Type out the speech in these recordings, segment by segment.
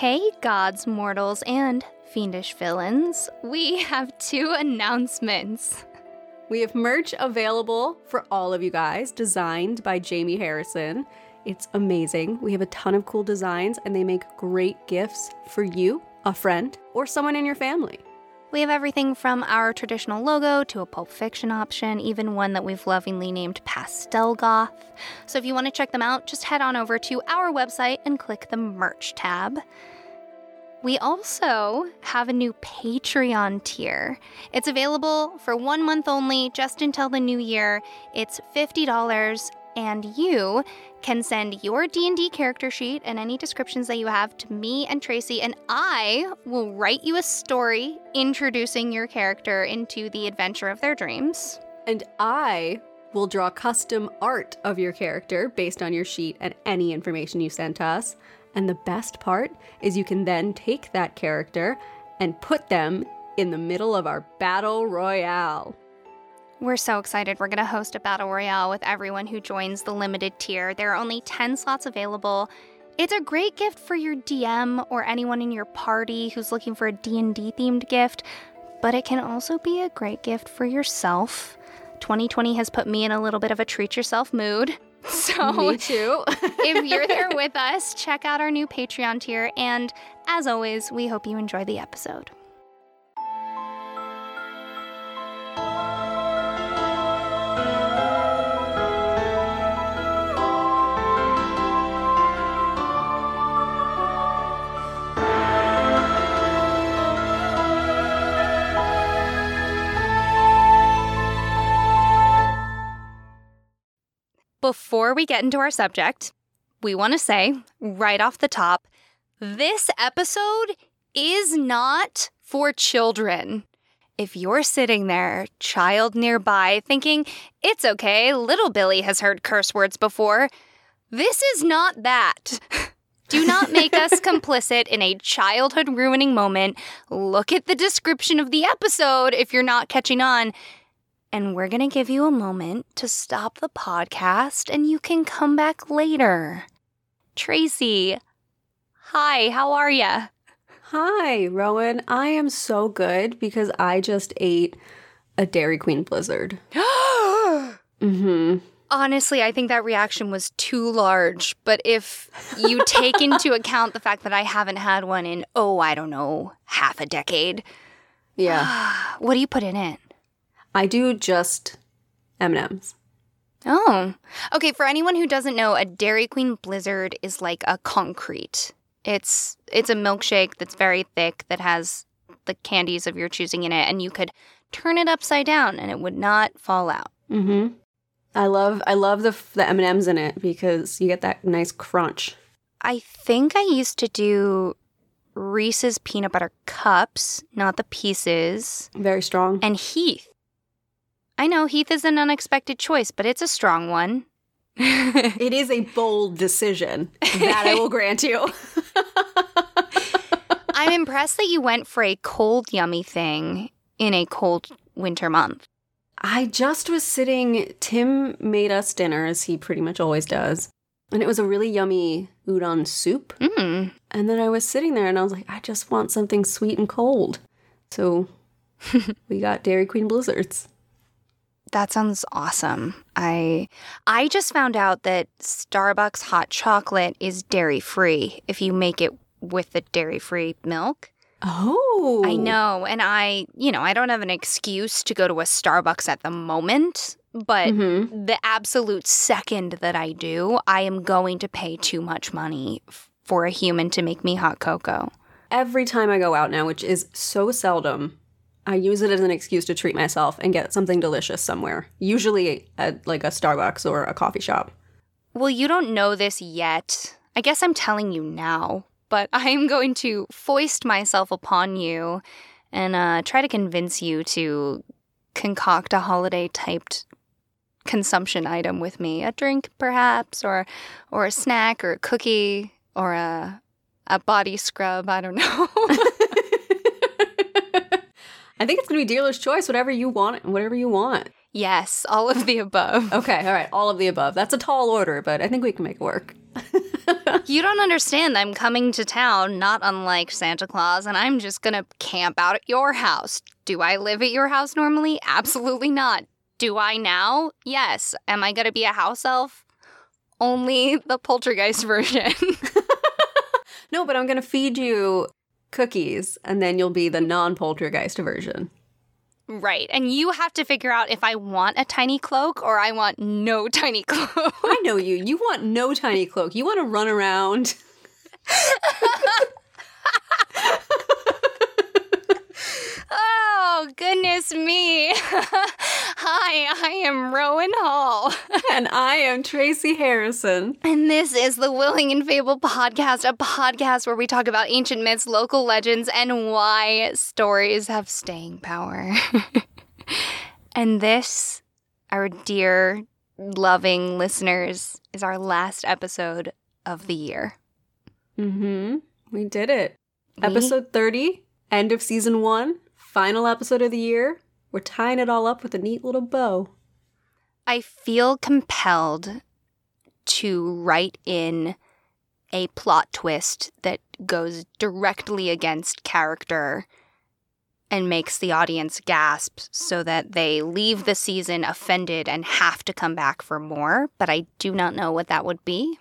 Hey, gods, mortals, and fiendish villains. We have two announcements. We have merch available for all of you guys, designed by Jamie Harrison. It's amazing. We have a ton of cool designs, and they make great gifts for you, a friend, or someone in your family. We have everything from our traditional logo to a Pulp Fiction option, even one that we've lovingly named Pastel Goth. So if you want to check them out, just head on over to our website and click the merch tab. We also have a new Patreon tier. It's available for one month only, just until the new year. It's $50 and you can send your D&D character sheet and any descriptions that you have to me and Tracy and I will write you a story introducing your character into the adventure of their dreams. And I will draw custom art of your character based on your sheet and any information you send to us. And the best part is you can then take that character and put them in the middle of our battle royale. We're so excited. We're going to host a battle royale with everyone who joins the limited tier. There are only 10 slots available. It's a great gift for your DM or anyone in your party who's looking for a D&D themed gift, but it can also be a great gift for yourself. 2020 has put me in a little bit of a treat yourself mood. So, Me too. if you're there with us, check out our new Patreon tier and as always, we hope you enjoy the episode. Before we get into our subject, we want to say right off the top this episode is not for children. If you're sitting there, child nearby, thinking, it's okay, little Billy has heard curse words before, this is not that. Do not make us complicit in a childhood ruining moment. Look at the description of the episode if you're not catching on and we're going to give you a moment to stop the podcast and you can come back later. Tracy, hi, how are ya? Hi, Rowan. I am so good because I just ate a Dairy Queen Blizzard. mm-hmm. Honestly, I think that reaction was too large, but if you take into account the fact that I haven't had one in, oh, I don't know, half a decade. Yeah. what do you put in it? I do just M&Ms. Oh. Okay, for anyone who doesn't know, a Dairy Queen Blizzard is like a concrete. It's it's a milkshake that's very thick that has the candies of your choosing in it and you could turn it upside down and it would not fall out. Mhm. I love I love the the M&Ms in it because you get that nice crunch. I think I used to do Reese's peanut butter cups, not the pieces, Very strong. and Heath. I know Heath is an unexpected choice, but it's a strong one. It is a bold decision. That I will grant you. I'm impressed that you went for a cold, yummy thing in a cold winter month. I just was sitting, Tim made us dinner, as he pretty much always does. And it was a really yummy udon soup. Mm. And then I was sitting there and I was like, I just want something sweet and cold. So we got Dairy Queen Blizzards. That sounds awesome. I I just found out that Starbucks hot chocolate is dairy free if you make it with the dairy free milk. Oh. I know, and I, you know, I don't have an excuse to go to a Starbucks at the moment, but Mhm. the absolute second that I do, I am going to pay too much money for a human to make me hot cocoa. Every time I go out now, which is so seldom, I use it as an excuse to treat myself and get something delicious somewhere. Usually at like a Starbucks or a coffee shop. Well, you don't know this yet. I guess I'm telling you now, but I'm going to foist myself upon you and uh, try to convince you to concoct a holiday typed consumption item with me a drink perhaps or or a snack or a cookie or a a body scrub i don't know I think it's gonna be dealer's choice, whatever you want, whatever you want. yes all of the above Okay, all right, all of the above. That's a tall order, but I think we can make it work. you don't understand. I'm coming to town, not unlike Santa Claus, and I'm just gonna camp out at your house. Do I live at your house normally? Absolutely not. Do I now? Yes. Am I gonna be a house elf? Only the poltergeist version. no, but I'm going to feed you cookies and then you'll be the non poltergeist version. Right. And you have to figure out if I want a tiny cloak or I want no tiny cloak. I know you. You want no tiny cloak. You want to run around. oh, goodness me. Hi, I am Rowan Hall. and I am Tracy Harrison. And this is the Willing and Fable podcast, a podcast where we talk about ancient myths, local legends, and why stories have staying power. and this, our dear, loving listeners, is our last episode of the year. Mm-hmm. We did it. We? Episode 30, end of season one, final episode of the year. We're tying it all up with a neat little bow. I feel compelled to write in a plot twist that goes directly against character and makes the audience gasp so that they leave the season offended and have to come back for more, but I do not know what that would be.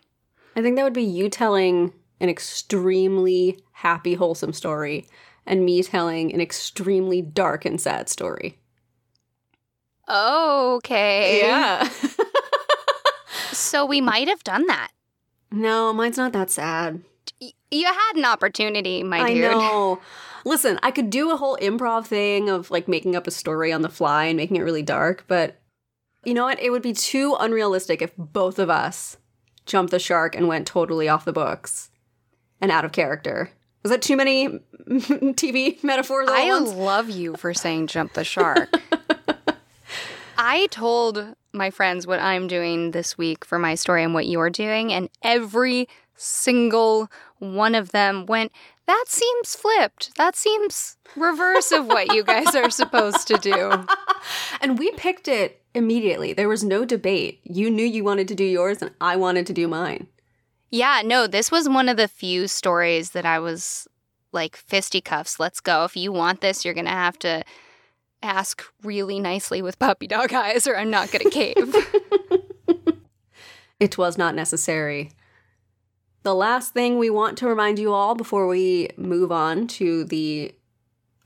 I think that would be you telling an extremely happy, wholesome story and me telling an extremely dark and sad story. Okay. Yeah. so we might have done that. No, mine's not that sad. you had an opportunity, my I dude. I know. Listen, I could do a whole improv thing of like making up a story on the fly and making it really dark, but you know what? It would be too unrealistic if both of us jumped the shark and went totally off the books and out of character. Was that too many TV metaphors? I once? love you for saying jump the shark. I told my friends what I'm doing this week for my story and what you're doing, and every single one of them went, That seems flipped. That seems reverse of what you guys are supposed to do. and we picked it immediately. There was no debate. You knew you wanted to do yours, and I wanted to do mine. Yeah, no, this was one of the few stories that I was like fisticuffs. Let's go. If you want this, you're going to have to ask really nicely with puppy dog eyes or I'm not going to cave. it was not necessary. The last thing we want to remind you all before we move on to the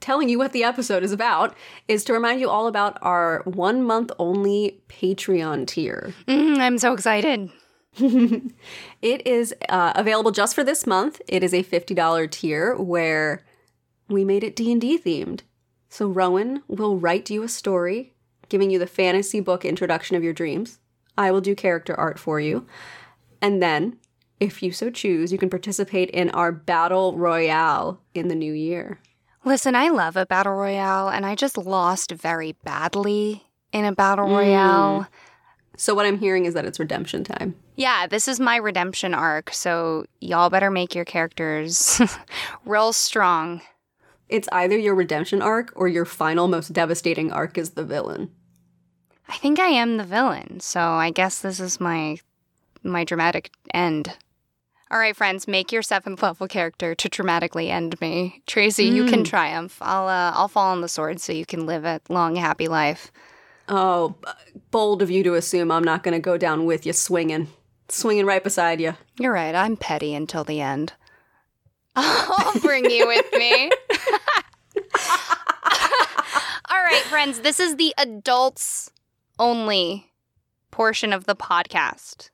telling you what the episode is about is to remind you all about our one month only Patreon tier. Mm, I'm so excited. it is uh, available just for this month. It is a $50 tier where we made it D&D themed. So Rowan will write you a story giving you the fantasy book introduction of your dreams. I will do character art for you. And then, if you so choose, you can participate in our battle royale in the new year. Listen, I love a battle royale and I just lost very badly in a battle royale. Mm. So what I'm hearing is that it's redemption time. Yeah, this is my redemption arc, so y'all better make your characters real strong. It's either your redemption arc or your final most devastating arc is the villain. I think I am the villain, so I guess this is my my dramatic end. All right, friends, make your seventh level character to dramatically end me. Tracy, mm. you can hmm. triumph. I'll uh, I'll fall on the sword so you can live a long, happy life. Oh, bold of you to assume I'm not going to go down with you swinging. Swinging right beside you. You're right. I'm petty until the end. I'll bring you with me. All right, friends, this is the adults only portion of the podcast.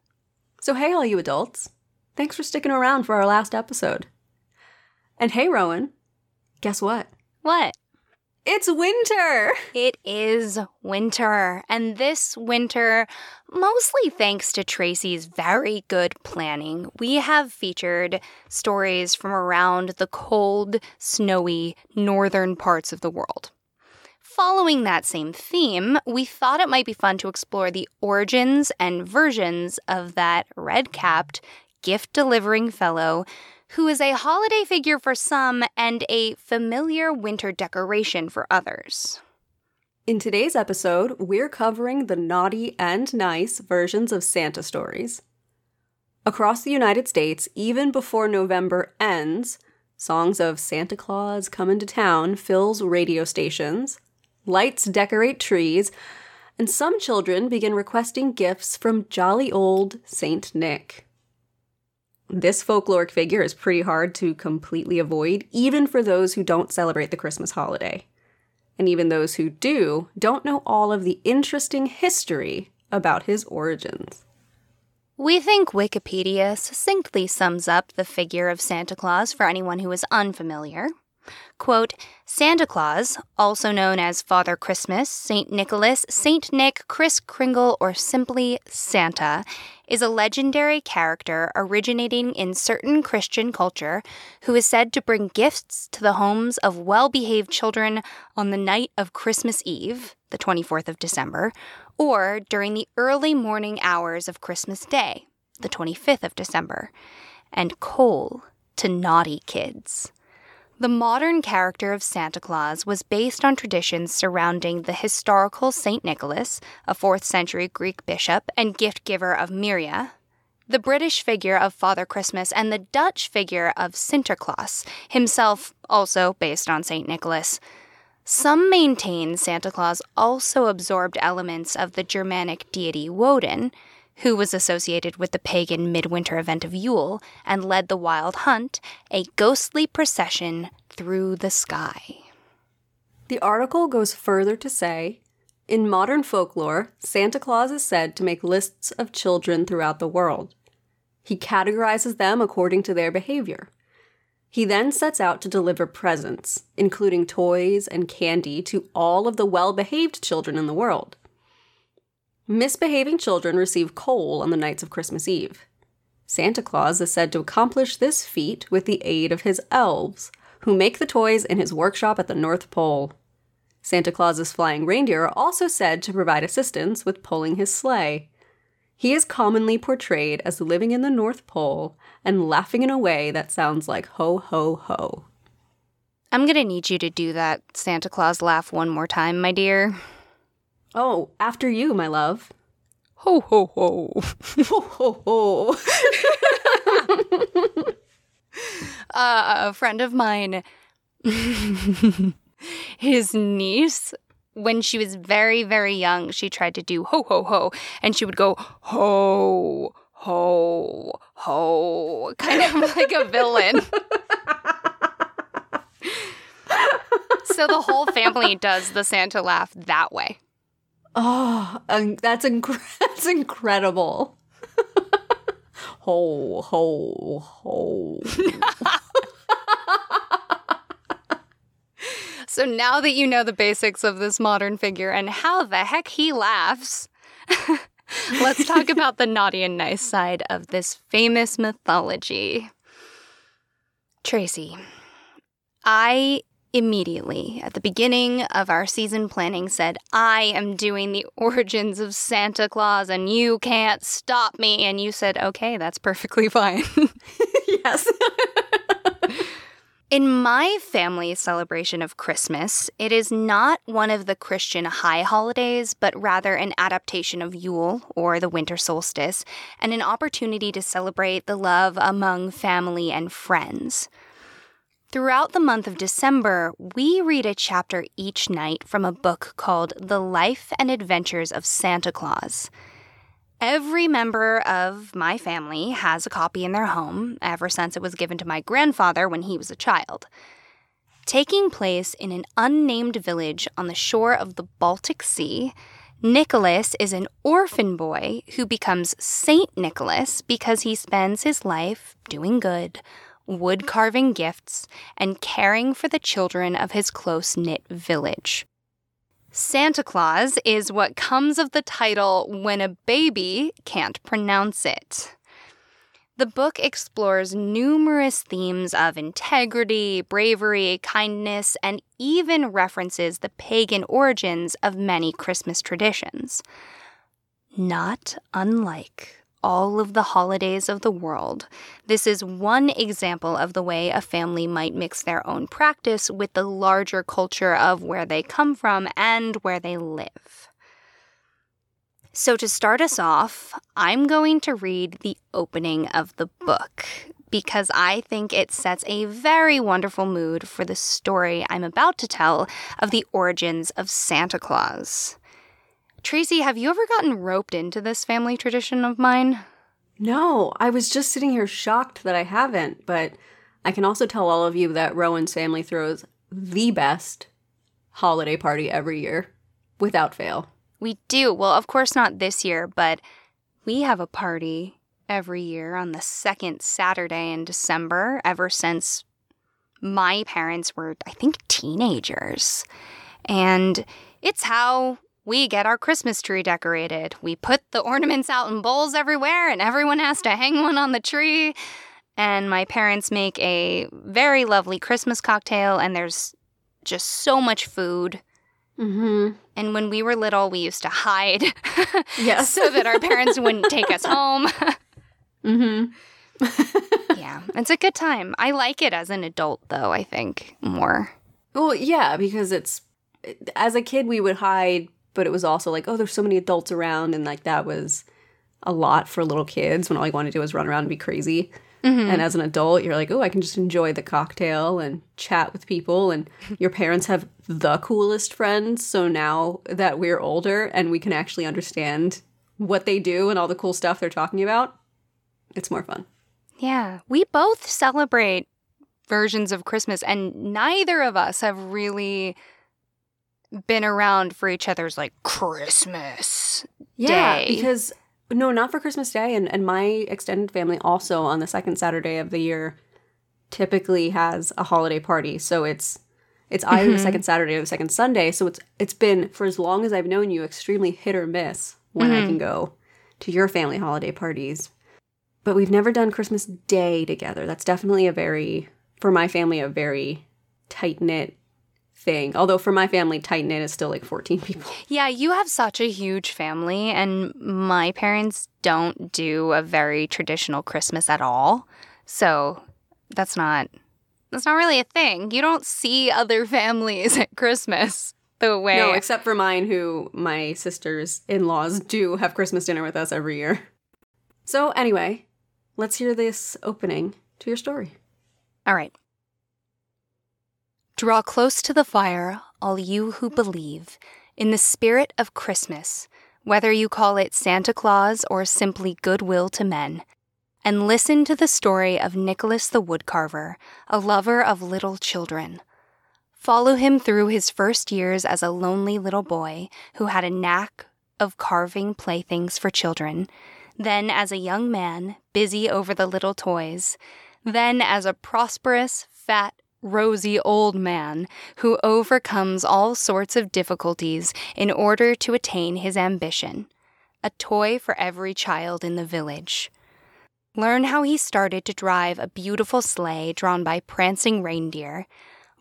So, hey, all you adults. Thanks for sticking around for our last episode. And hey, Rowan, guess what? What? It's winter! It is winter. And this winter, mostly thanks to Tracy's very good planning, we have featured stories from around the cold, snowy northern parts of the world. Following that same theme, we thought it might be fun to explore the origins and versions of that red capped, gift delivering fellow who is a holiday figure for some and a familiar winter decoration for others. In today's episode, we're covering the naughty and nice versions of Santa stories. Across the United States, even before November ends, songs of Santa Claus coming to town fills radio stations, lights decorate trees, and some children begin requesting gifts from jolly old Saint Nick. This folkloric figure is pretty hard to completely avoid, even for those who don't celebrate the Christmas holiday. And even those who do don't know all of the interesting history about his origins. We think Wikipedia succinctly sums up the figure of Santa Claus for anyone who is unfamiliar. Quote, Santa Claus, also known as Father Christmas, St. Nicholas, St. Nick, Kris Kringle, or simply Santa, is a legendary character originating in certain Christian culture who is said to bring gifts to the homes of well behaved children on the night of Christmas Eve, the 24th of December, or during the early morning hours of Christmas Day, the 25th of December, and coal to naughty kids. The modern character of Santa Claus was based on traditions surrounding the historical St. Nicholas, a 4th century Greek bishop and gift giver of Myra, the British figure of Father Christmas, and the Dutch figure of Sinterklaas, himself also based on St. Nicholas. Some maintain Santa Claus also absorbed elements of the Germanic deity Woden, who was associated with the pagan midwinter event of Yule and led the wild hunt, a ghostly procession through the sky. The article goes further to say in modern folklore, Santa Claus is said to make lists of children throughout the world. He categorizes them according to their behavior. He then sets out to deliver presents, including toys and candy, to all of the well behaved children in the world. Misbehaving children receive coal on the nights of Christmas Eve. Santa Claus is said to accomplish this feat with the aid of his elves, who make the toys in his workshop at the North Pole. Santa Claus's flying reindeer are also said to provide assistance with pulling his sleigh. He is commonly portrayed as living in the North Pole and laughing in a way that sounds like ho ho ho. I'm gonna need you to do that Santa Claus laugh one more time, my dear. Oh, after you, my love. Ho ho ho. ho ho ho. uh, a friend of mine, his niece, when she was very, very young, she tried to do ho ho ho, and she would go ho ho ho, kind of like a villain. so the whole family does the Santa laugh that way. Oh, um, that's inc- that's incredible. ho ho ho. so now that you know the basics of this modern figure and how the heck he laughs, let's talk about the naughty and nice side of this famous mythology. Tracy, I immediately at the beginning of our season planning said, I am doing the origins of Santa Claus and you can't stop me. And you said, okay, that's perfectly fine. yes. In my family's celebration of Christmas, it is not one of the Christian high holidays, but rather an adaptation of Yule or the winter solstice, and an opportunity to celebrate the love among family and friends. Throughout the month of December, we read a chapter each night from a book called The Life and Adventures of Santa Claus. Every member of my family has a copy in their home ever since it was given to my grandfather when he was a child. Taking place in an unnamed village on the shore of the Baltic Sea, Nicholas is an orphan boy who becomes Saint Nicholas because he spends his life doing good, wood carving gifts, and caring for the children of his close knit village. Santa Claus is what comes of the title when a baby can't pronounce it. The book explores numerous themes of integrity, bravery, kindness, and even references the pagan origins of many Christmas traditions. Not unlike all of the holidays of the world. This is one example of the way a family might mix their own practice with the larger culture of where they come from and where they live. So, to start us off, I'm going to read the opening of the book because I think it sets a very wonderful mood for the story I'm about to tell of the origins of Santa Claus. Tracy, have you ever gotten roped into this family tradition of mine? No, I was just sitting here shocked that I haven't, but I can also tell all of you that Rowan's family throws the best holiday party every year without fail. We do. Well, of course, not this year, but we have a party every year on the second Saturday in December ever since my parents were, I think, teenagers. And it's how we get our Christmas tree decorated. We put the ornaments out in bowls everywhere, and everyone has to hang one on the tree. And my parents make a very lovely Christmas cocktail, and there's just so much food. Mm-hmm. And when we were little, we used to hide Yes. so that our parents wouldn't take us home. mm-hmm. yeah, it's a good time. I like it as an adult, though, I think more. Well, yeah, because it's as a kid we would hide, but it was also like, oh, there's so many adults around, and like that was a lot for little kids when all you want to do is run around and be crazy. Mm-hmm. And as an adult, you're like, oh, I can just enjoy the cocktail and chat with people. And your parents have the coolest friends. So now that we're older and we can actually understand what they do and all the cool stuff they're talking about, it's more fun. Yeah, we both celebrate versions of Christmas, and neither of us have really been around for each other's like Christmas Yeah, day. because no, not for Christmas Day, and and my extended family also on the second Saturday of the year typically has a holiday party. So it's it's either the mm-hmm. second Saturday or the second Sunday. So it's it's been for as long as I've known you extremely hit or miss when I can mm-hmm. go to your family holiday parties. But we've never done Christmas Day together. That's definitely a very for my family a very tight knit thing. Although for my family, tight knit is still like fourteen people. Yeah, you have such a huge family, and my parents don't do a very traditional Christmas at all. So that's not that's not really a thing. You don't see other families at Christmas the way. No, except for mine, who my sisters in laws do have Christmas dinner with us every year. So, anyway, let's hear this opening to your story. All right. Draw close to the fire, all you who believe in the spirit of Christmas, whether you call it Santa Claus or simply goodwill to men, and listen to the story of Nicholas the Woodcarver, a lover of little children. Follow him through his first years as a lonely little boy who had a knack of carving playthings for children, then as a young man, busy over the little toys, then as a prosperous, fat, rosy old man who overcomes all sorts of difficulties in order to attain his ambition a toy for every child in the village. Learn how he started to drive a beautiful sleigh drawn by prancing reindeer,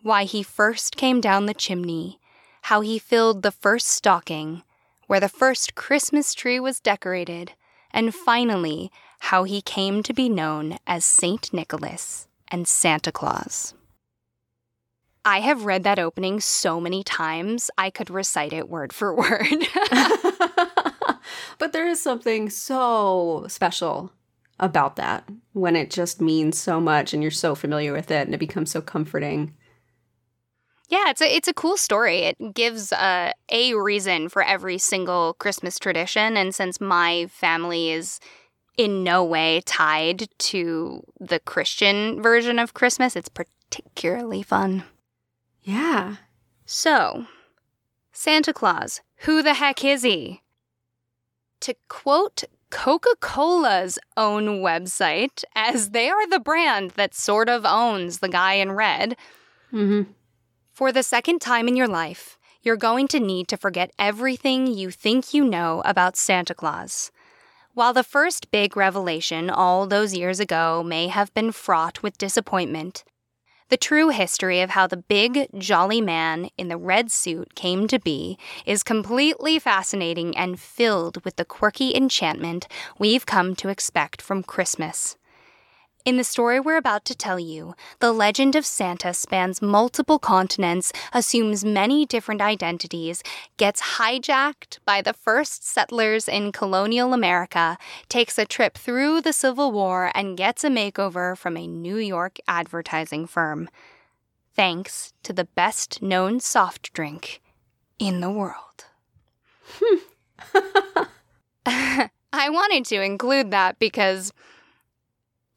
why he first came down the chimney, how he filled the first stocking, where the first Christmas tree was decorated, and finally, how he came to be known as Saint Nicholas and Santa Claus. I have read that opening so many times, I could recite it word for word. but there is something so special about that when it just means so much and you're so familiar with it and it becomes so comforting. Yeah, it's a it's a cool story. It gives uh, a reason for every single Christmas tradition, and since my family is in no way tied to the Christian version of Christmas, it's particularly fun. Yeah. So, Santa Claus, who the heck is he? To quote Coca Cola's own website, as they are the brand that sort of owns the guy in red, Mm-hmm. for the second time in your life, you're going to need to forget everything you think you know about Santa Claus. While the first big revelation all those years ago may have been fraught with disappointment, the true history of how the big, jolly man in the red suit came to be is completely fascinating and filled with the quirky enchantment we've come to expect from Christmas. In the story we're about to tell you, the legend of Santa spans multiple continents, assumes many different identities, gets hijacked by the first settlers in colonial America, takes a trip through the Civil War, and gets a makeover from a New York advertising firm. Thanks to the best known soft drink in the world. Hmm. I wanted to include that because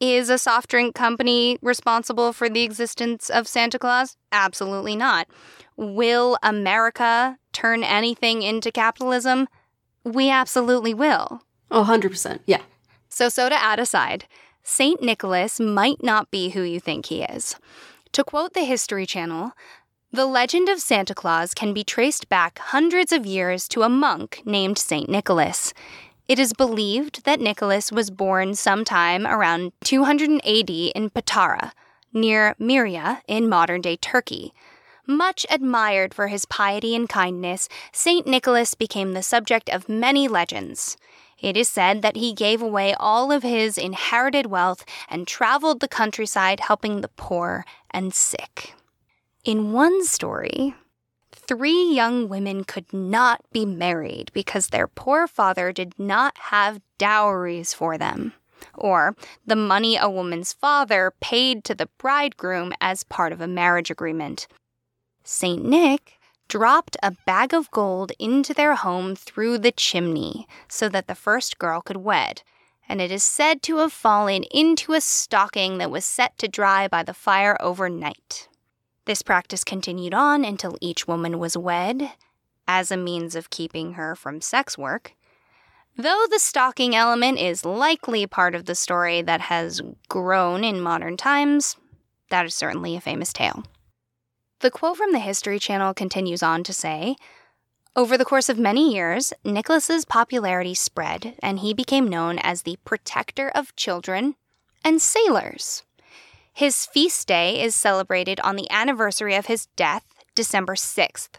is a soft drink company responsible for the existence of Santa Claus? Absolutely not. Will America turn anything into capitalism? We absolutely will. Oh, 100%. Yeah. So, soda ad aside, St. Nicholas might not be who you think he is. To quote the History Channel, the legend of Santa Claus can be traced back hundreds of years to a monk named St. Nicholas. It is believed that Nicholas was born sometime around 280 in Patara, near Myra in modern day Turkey. Much admired for his piety and kindness, St. Nicholas became the subject of many legends. It is said that he gave away all of his inherited wealth and traveled the countryside helping the poor and sick. In one story, three young women could not be married because their poor father did not have dowries for them, or the money a woman's father paid to the bridegroom as part of a marriage agreement. St. Nick dropped a bag of gold into their home through the chimney so that the first girl could wed, and it is said to have fallen into a stocking that was set to dry by the fire overnight. This practice continued on until each woman was wed, as a means of keeping her from sex work. Though the stalking element is likely part of the story that has grown in modern times, that is certainly a famous tale. The quote from the History Channel continues on to say Over the course of many years, Nicholas's popularity spread, and he became known as the protector of children and sailors. His feast day is celebrated on the anniversary of his death, December 6th.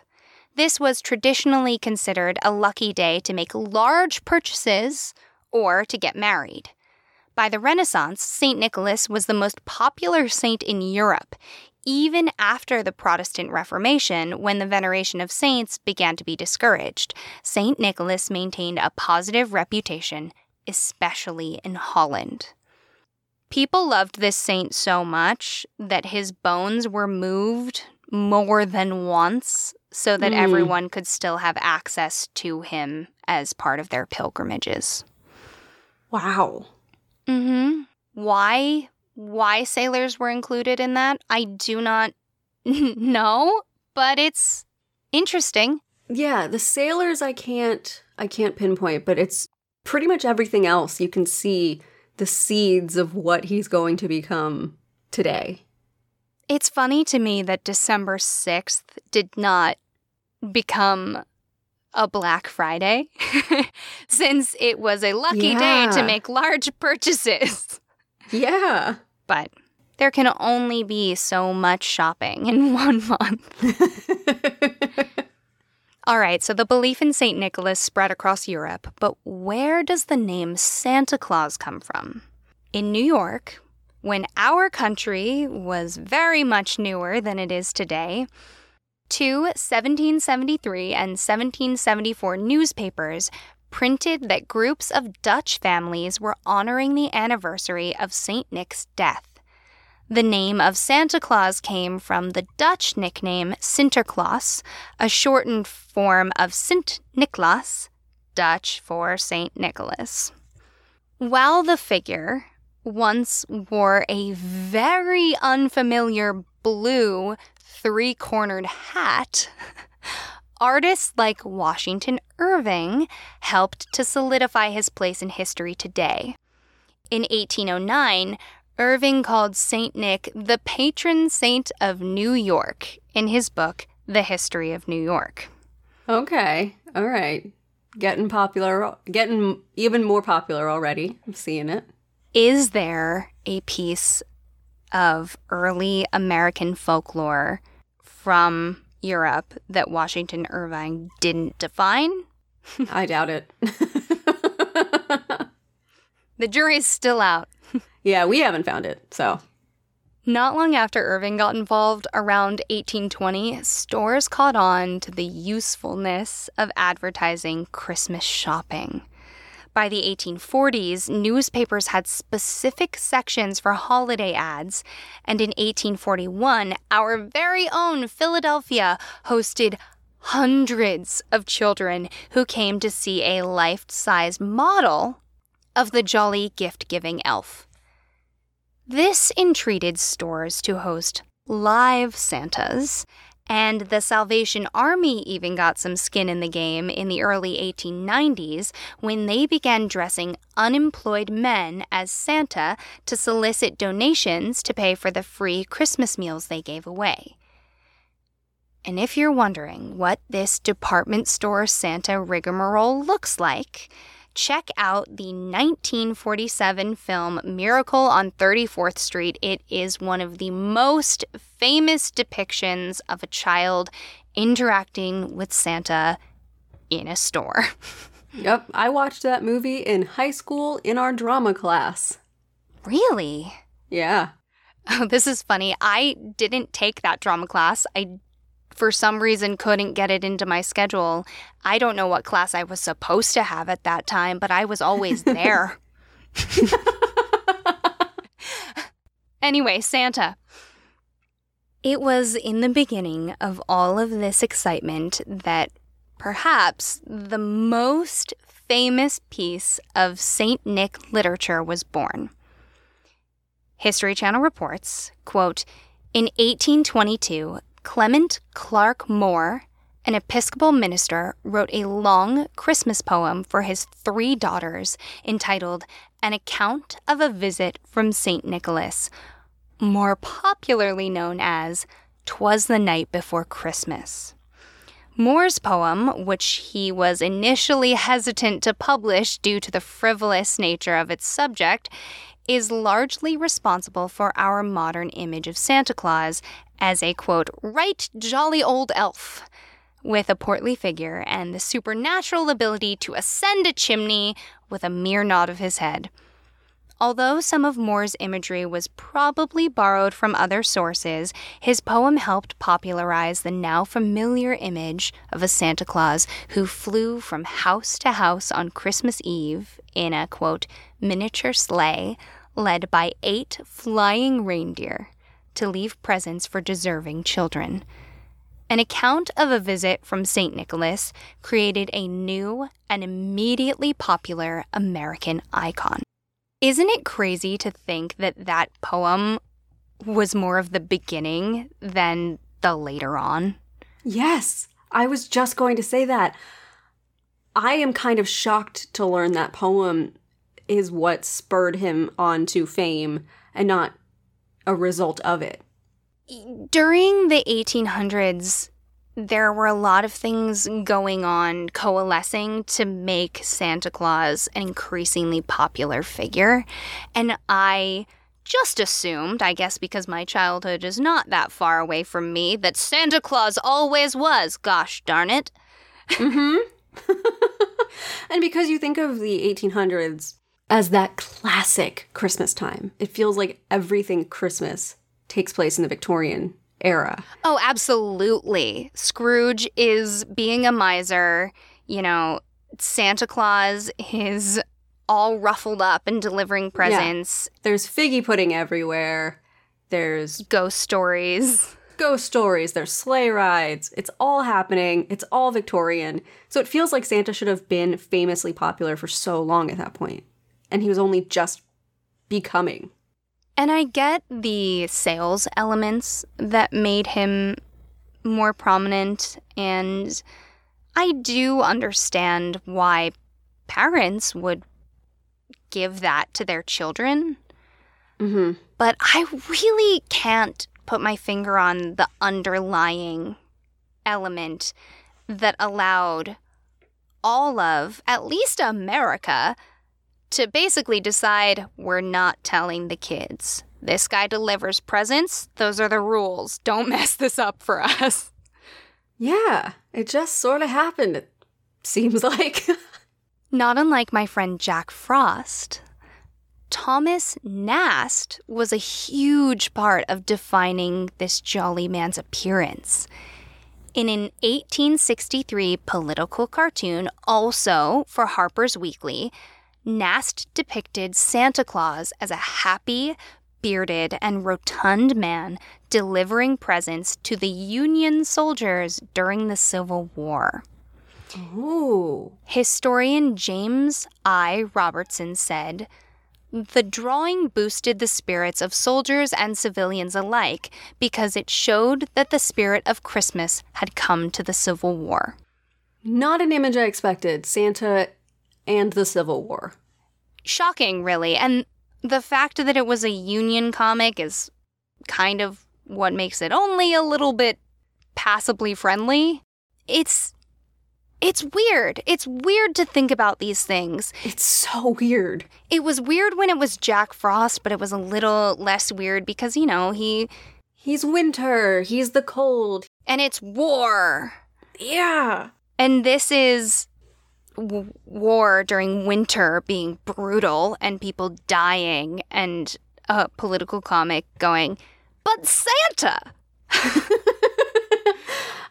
This was traditionally considered a lucky day to make large purchases or to get married. By the Renaissance, St. Nicholas was the most popular saint in Europe, even after the Protestant Reformation, when the veneration of saints began to be discouraged. St. Nicholas maintained a positive reputation, especially in Holland. People loved this saint so much that his bones were moved more than once so that mm. everyone could still have access to him as part of their pilgrimages. Wow. Mhm. Why why sailors were included in that? I do not know, but it's interesting. Yeah, the sailors I can't I can't pinpoint, but it's pretty much everything else you can see the seeds of what he's going to become today. It's funny to me that December 6th did not become a Black Friday since it was a lucky yeah. day to make large purchases. Yeah. But there can only be so much shopping in one month. All right, so the belief in St. Nicholas spread across Europe, but where does the name Santa Claus come from? In New York, when our country was very much newer than it is today, two 1773 and 1774 newspapers printed that groups of Dutch families were honoring the anniversary of St. Nick's death. The name of Santa Claus came from the Dutch nickname Sinterklaas, a shortened form of Sint Niklaas, Dutch for Saint Nicholas. While the figure once wore a very unfamiliar blue three cornered hat, artists like Washington Irving helped to solidify his place in history today. In 1809, Irving called St. Nick the patron saint of New York in his book, The History of New York. Okay. All right. Getting popular, getting even more popular already. I'm seeing it. Is there a piece of early American folklore from Europe that Washington Irving didn't define? I doubt it. the jury's still out. Yeah, we haven't found it, so. Not long after Irving got involved, around 1820, stores caught on to the usefulness of advertising Christmas shopping. By the 1840s, newspapers had specific sections for holiday ads, and in 1841, our very own Philadelphia hosted hundreds of children who came to see a life size model of the jolly gift giving elf. This entreated stores to host live Santas, and the Salvation Army even got some skin in the game in the early 1890s when they began dressing unemployed men as Santa to solicit donations to pay for the free Christmas meals they gave away. And if you're wondering what this department store Santa rigmarole looks like, check out the 1947 film Miracle on 34th Street. It is one of the most famous depictions of a child interacting with Santa in a store. Yep, I watched that movie in high school in our drama class. Really? Yeah. Oh, this is funny. I didn't take that drama class. I for some reason couldn't get it into my schedule. I don't know what class I was supposed to have at that time, but I was always there. anyway, Santa. It was in the beginning of all of this excitement that perhaps the most famous piece of St. Nick literature was born. History Channel reports, quote, in 1822, Clement Clarke Moore, an Episcopal minister, wrote a long Christmas poem for his three daughters entitled An Account of a Visit from St. Nicholas, more popularly known as Twas the Night Before Christmas. Moore's poem, which he was initially hesitant to publish due to the frivolous nature of its subject, is largely responsible for our modern image of Santa Claus as a quote, right jolly old elf with a portly figure and the supernatural ability to ascend a chimney with a mere nod of his head. Although some of Moore's imagery was probably borrowed from other sources, his poem helped popularize the now familiar image of a Santa Claus who flew from house to house on Christmas Eve in a quote, miniature sleigh led by eight flying reindeer to leave presents for deserving children. An account of a visit from St. Nicholas created a new and immediately popular American icon. Isn't it crazy to think that that poem was more of the beginning than the later on? Yes, I was just going to say that. I am kind of shocked to learn that poem is what spurred him on to fame and not a result of it. During the 1800s, there were a lot of things going on coalescing to make Santa Claus an increasingly popular figure. And I just assumed, I guess because my childhood is not that far away from me, that Santa Claus always was. Gosh darn it. Mm hmm. and because you think of the 1800s as that classic Christmas time. It feels like everything Christmas takes place in the Victorian era. Oh, absolutely. Scrooge is being a miser. You know, Santa Claus is all ruffled up and delivering presents. Yeah. There's figgy pudding everywhere. There's ghost stories. Ghost stories, there's sleigh rides. It's all happening. It's all Victorian. So it feels like Santa should have been famously popular for so long at that point and he was only just becoming. And I get the sales elements that made him more prominent, and I do understand why parents would give that to their children. Mm-hmm. But I really can't put my finger on the underlying element that allowed all of, at least America, to basically decide we're not telling the kids. This guy delivers presents, those are the rules. Don't mess this up for us. Yeah, it just sort of happened, it seems like. not unlike my friend Jack Frost. Thomas Nast was a huge part of defining this jolly man's appearance. In an 1863 political cartoon, also for Harper's Weekly, Nast depicted Santa Claus as a happy, bearded, and rotund man delivering presents to the Union soldiers during the Civil War. Ooh. Historian James I. Robertson said, the drawing boosted the spirits of soldiers and civilians alike because it showed that the spirit of Christmas had come to the Civil War. Not an image I expected. Santa and the Civil War. Shocking, really. And the fact that it was a Union comic is kind of what makes it only a little bit passably friendly. It's it's weird. It's weird to think about these things. It's so weird. It was weird when it was Jack Frost, but it was a little less weird because, you know, he. He's winter. He's the cold. And it's war. Yeah. And this is w- war during winter being brutal and people dying, and a political comic going, but Santa!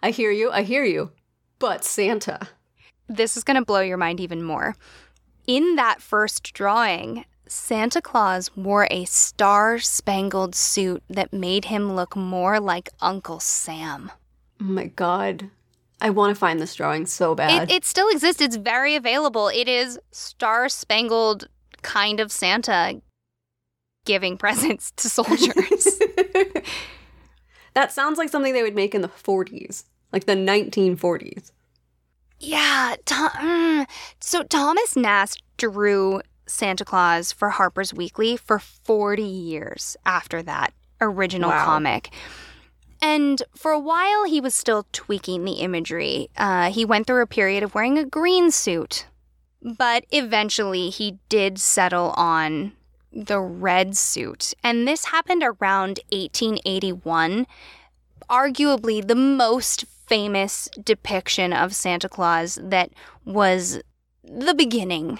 I hear you. I hear you but Santa. This is going to blow your mind even more. In that first drawing, Santa Claus wore a star spangled suit that made him look more like Uncle Sam. Oh my god. I want to find this drawing so bad. It, it still exists. It's very available. It is star spangled kind of Santa giving presents to soldiers. that sounds like something they would make in the 40s like the 1940s. Yeah. Mm. so Thomas Nast drew Santa Claus for Harper's Weekly for 40 years after that original wow. comic. And for a while, he was still tweaking the imagery. Uh, he went through a period of wearing a green suit. But eventually, he did settle on the red suit. And this happened around 1881 arguably the most famous depiction of Santa Claus that was the beginning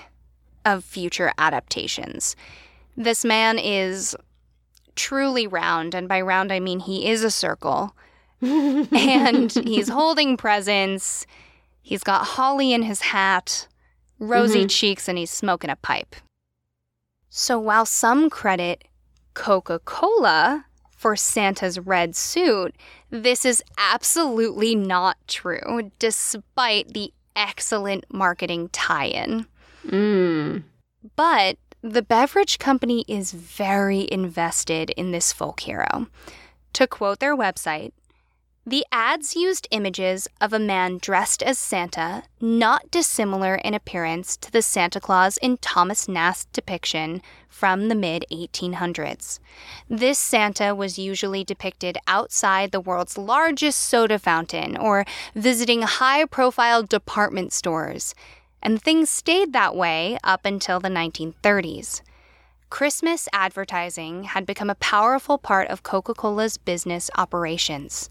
of future adaptations. This man is truly round, and by round I mean he is a circle. and he's holding presents. He's got holly in his hat, rosy mm-hmm. cheeks, and he's smoking a pipe. So while some credit Coca Cola for Santa's red suit, this is absolutely not true, despite the excellent marketing tie in. Mm. But the beverage company is very invested in this folk hero. To quote their website, the ads used images of a man dressed as Santa, not dissimilar in appearance to the Santa Claus in Thomas Nast's depiction from the mid 1800s. This Santa was usually depicted outside the world's largest soda fountain or visiting high profile department stores, and things stayed that way up until the 1930s. Christmas advertising had become a powerful part of Coca Cola's business operations.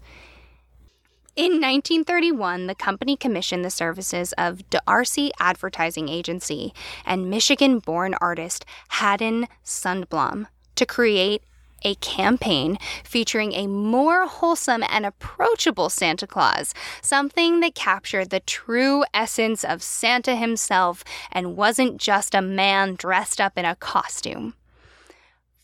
In 1931, the company commissioned the services of D'Arcy Advertising Agency and Michigan born artist Haddon Sundblom to create a campaign featuring a more wholesome and approachable Santa Claus, something that captured the true essence of Santa himself and wasn't just a man dressed up in a costume.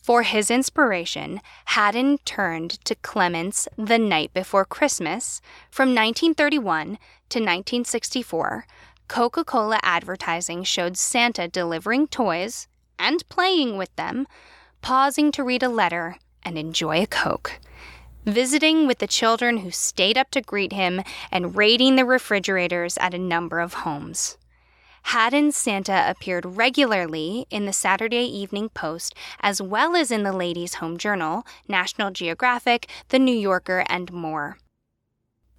For his inspiration, Haddon turned to Clement's The Night Before Christmas from 1931 to 1964. Coca Cola advertising showed Santa delivering toys and playing with them, pausing to read a letter and enjoy a Coke, visiting with the children who stayed up to greet him, and raiding the refrigerators at a number of homes. Haddon Santa appeared regularly in the Saturday Evening Post as well as in the Ladies' Home Journal, National Geographic, The New Yorker, and more.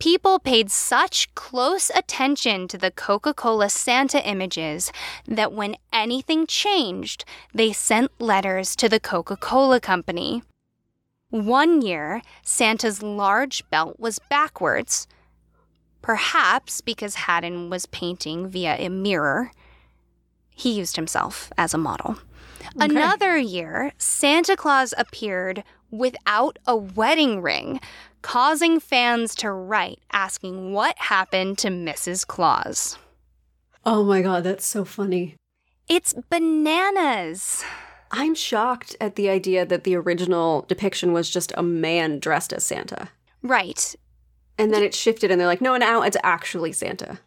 People paid such close attention to the Coca Cola Santa images that when anything changed, they sent letters to the Coca Cola Company. One year, Santa's large belt was backwards Perhaps because Haddon was painting via a mirror, he used himself as a model. Another year, Santa Claus appeared without a wedding ring, causing fans to write asking what happened to Mrs. Claus. Oh my god, that's so funny. It's bananas. I'm shocked at the idea that the original depiction was just a man dressed as Santa. Right. And then it shifted and they're like, no, now it's actually Santa.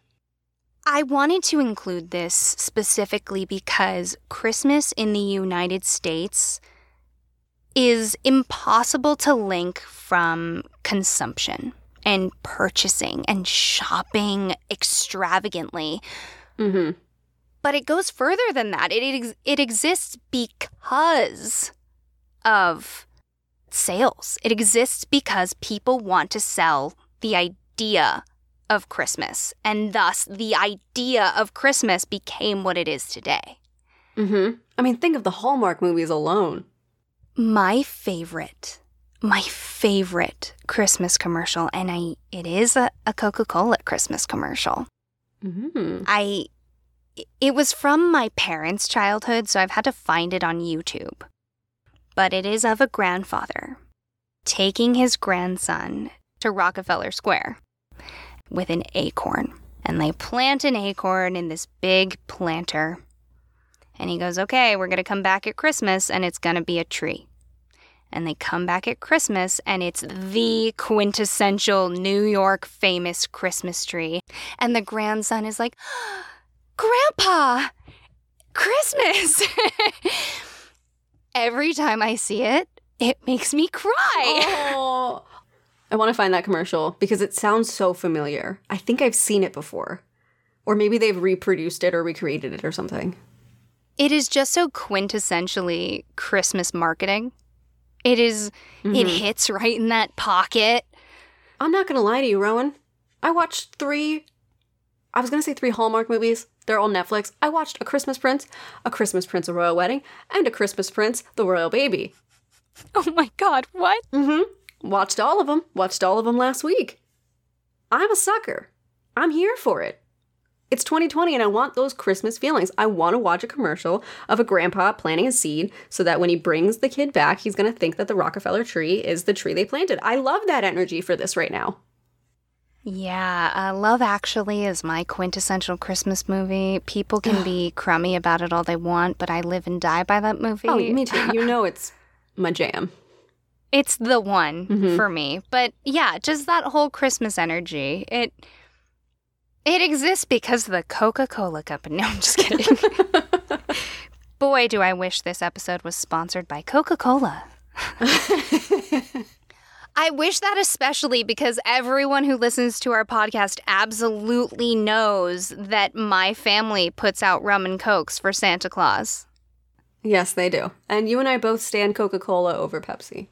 I wanted to include this specifically because Christmas in the United States is impossible to link from consumption and purchasing and shopping extravagantly. Mm-hmm. But it goes further than that. It, ex- it exists because of sales. It exists because people want to sell the idea of Christmas. And thus, the idea of Christmas became what it is today. Mm-hmm. I mean, think of the Hallmark movies alone. My favorite, my favorite Christmas commercial, and I it is a, a Coca-Cola Christmas commercial. Mm-hmm. I it was from my parents' childhood, so I've had to find it on YouTube. But it is of a grandfather taking his grandson to Rockefeller Square with an acorn. And they plant an acorn in this big planter. And he goes, Okay, we're going to come back at Christmas and it's going to be a tree. And they come back at Christmas and it's the quintessential New York famous Christmas tree. And the grandson is like, Grandpa, Christmas. Every time I see it, it makes me cry. Oh. I want to find that commercial because it sounds so familiar. I think I've seen it before. Or maybe they've reproduced it or recreated it or something. It is just so quintessentially Christmas marketing. It is- it hits right in that pocket. I'm not going to lie to you, Rowan. I watched three, I was going to say three Hallmark movies. They're all Netflix. I watched A Christmas Prince, A Christmas Prince, A Royal Wedding, and A Christmas Prince, The Royal Baby. Oh my god, what? Mm-hmm. Watched all of them. Watched all of them last week. I'm a sucker. I'm here for it. It's 2020 and I want those Christmas feelings. I want to watch a commercial of a grandpa planting a seed so that when he brings the kid back, he's going to think that the Rockefeller tree is the tree they planted. I love that energy for this right now. Yeah, uh, Love Actually is my quintessential Christmas movie. People can be crummy about it all they want, but I live and die by that movie. Oh, me too. You know it's my jam. It's the one Mhm. for me. But yeah, just that whole Christmas energy. It it exists because of the Coca-Cola company. No, I'm just kidding. Boy, do I wish this episode was sponsored by Coca-Cola. I wish that especially because everyone who listens to our podcast absolutely knows that my family puts out rum and cokes for Santa Claus. yes, they do. And you and I both stand Coca Cola over Pepsi.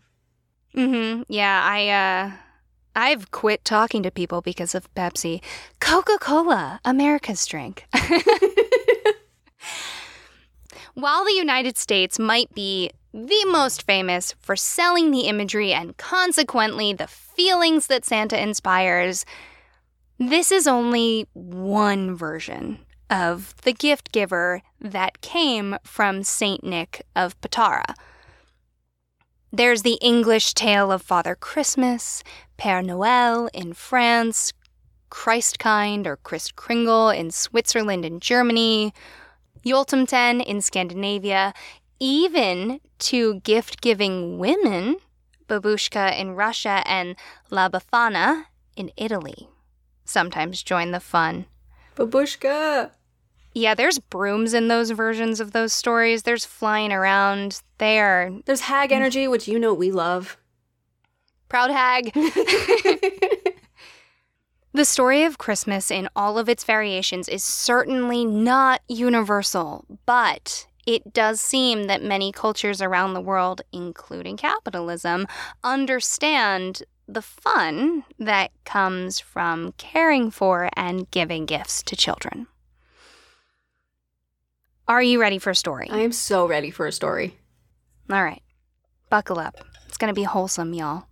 Mm-hmm. Yeah, I uh I've quit talking to people because of Pepsi. Coca-Cola, America's drink. While the United States might be the most famous for selling the imagery and consequently the feelings that Santa inspires, this is only one version of the gift giver that came from Saint Nick of Patara. There's the English tale of Father Christmas, Père Noël in France, Christkind or Christ Kringle in Switzerland and Germany, Jultomten in Scandinavia, even to gift giving women, Babushka in Russia and La Befana in Italy. Sometimes join the fun. Babushka! Yeah, there's brooms in those versions of those stories. There's flying around. They are There's hag energy, which you know we love. Proud hag. The story of Christmas in all of its variations is certainly not universal, but it does seem that many cultures around the world, including capitalism, understand the fun that comes from caring for and giving gifts to children. Are you ready for a story? I am so ready for a story. All right. Buckle up. It's going to be wholesome, y'all.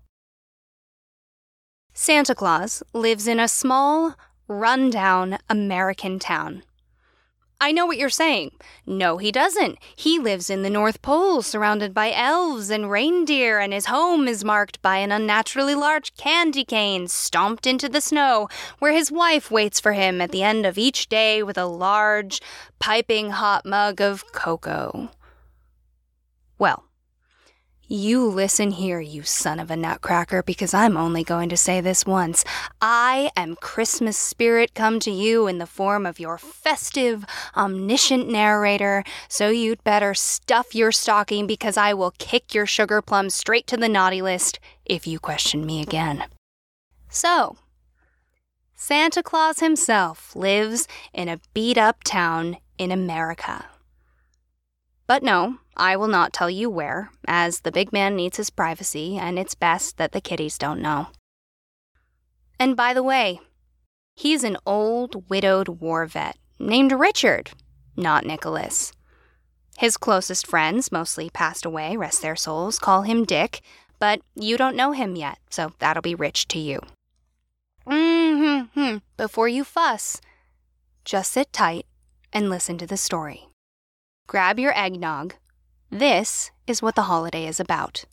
Santa Claus lives in a small, rundown American town. I know what you're saying. No, he doesn't. He lives in the North Pole, surrounded by elves and reindeer, and his home is marked by an unnaturally large candy cane stomped into the snow, where his wife waits for him at the end of each day with a large, piping hot mug of cocoa. Well, you listen here, you son of a nutcracker, because I'm only going to say this once. I am Christmas spirit come to you in the form of your festive, omniscient narrator, so you'd better stuff your stocking because I will kick your sugar plums straight to the naughty list if you question me again. So, Santa Claus himself lives in a beat up town in America. But no, I will not tell you where, as the big man needs his privacy, and it's best that the kiddies don't know. And by the way, he's an old, widowed war vet named Richard, not Nicholas. His closest friends, mostly passed away, rest their souls, call him Dick, but you don't know him yet, so that'll be Rich to you. Mm-hmm. Before you fuss, just sit tight and listen to the story grab your eggnog. This is what the holiday is about.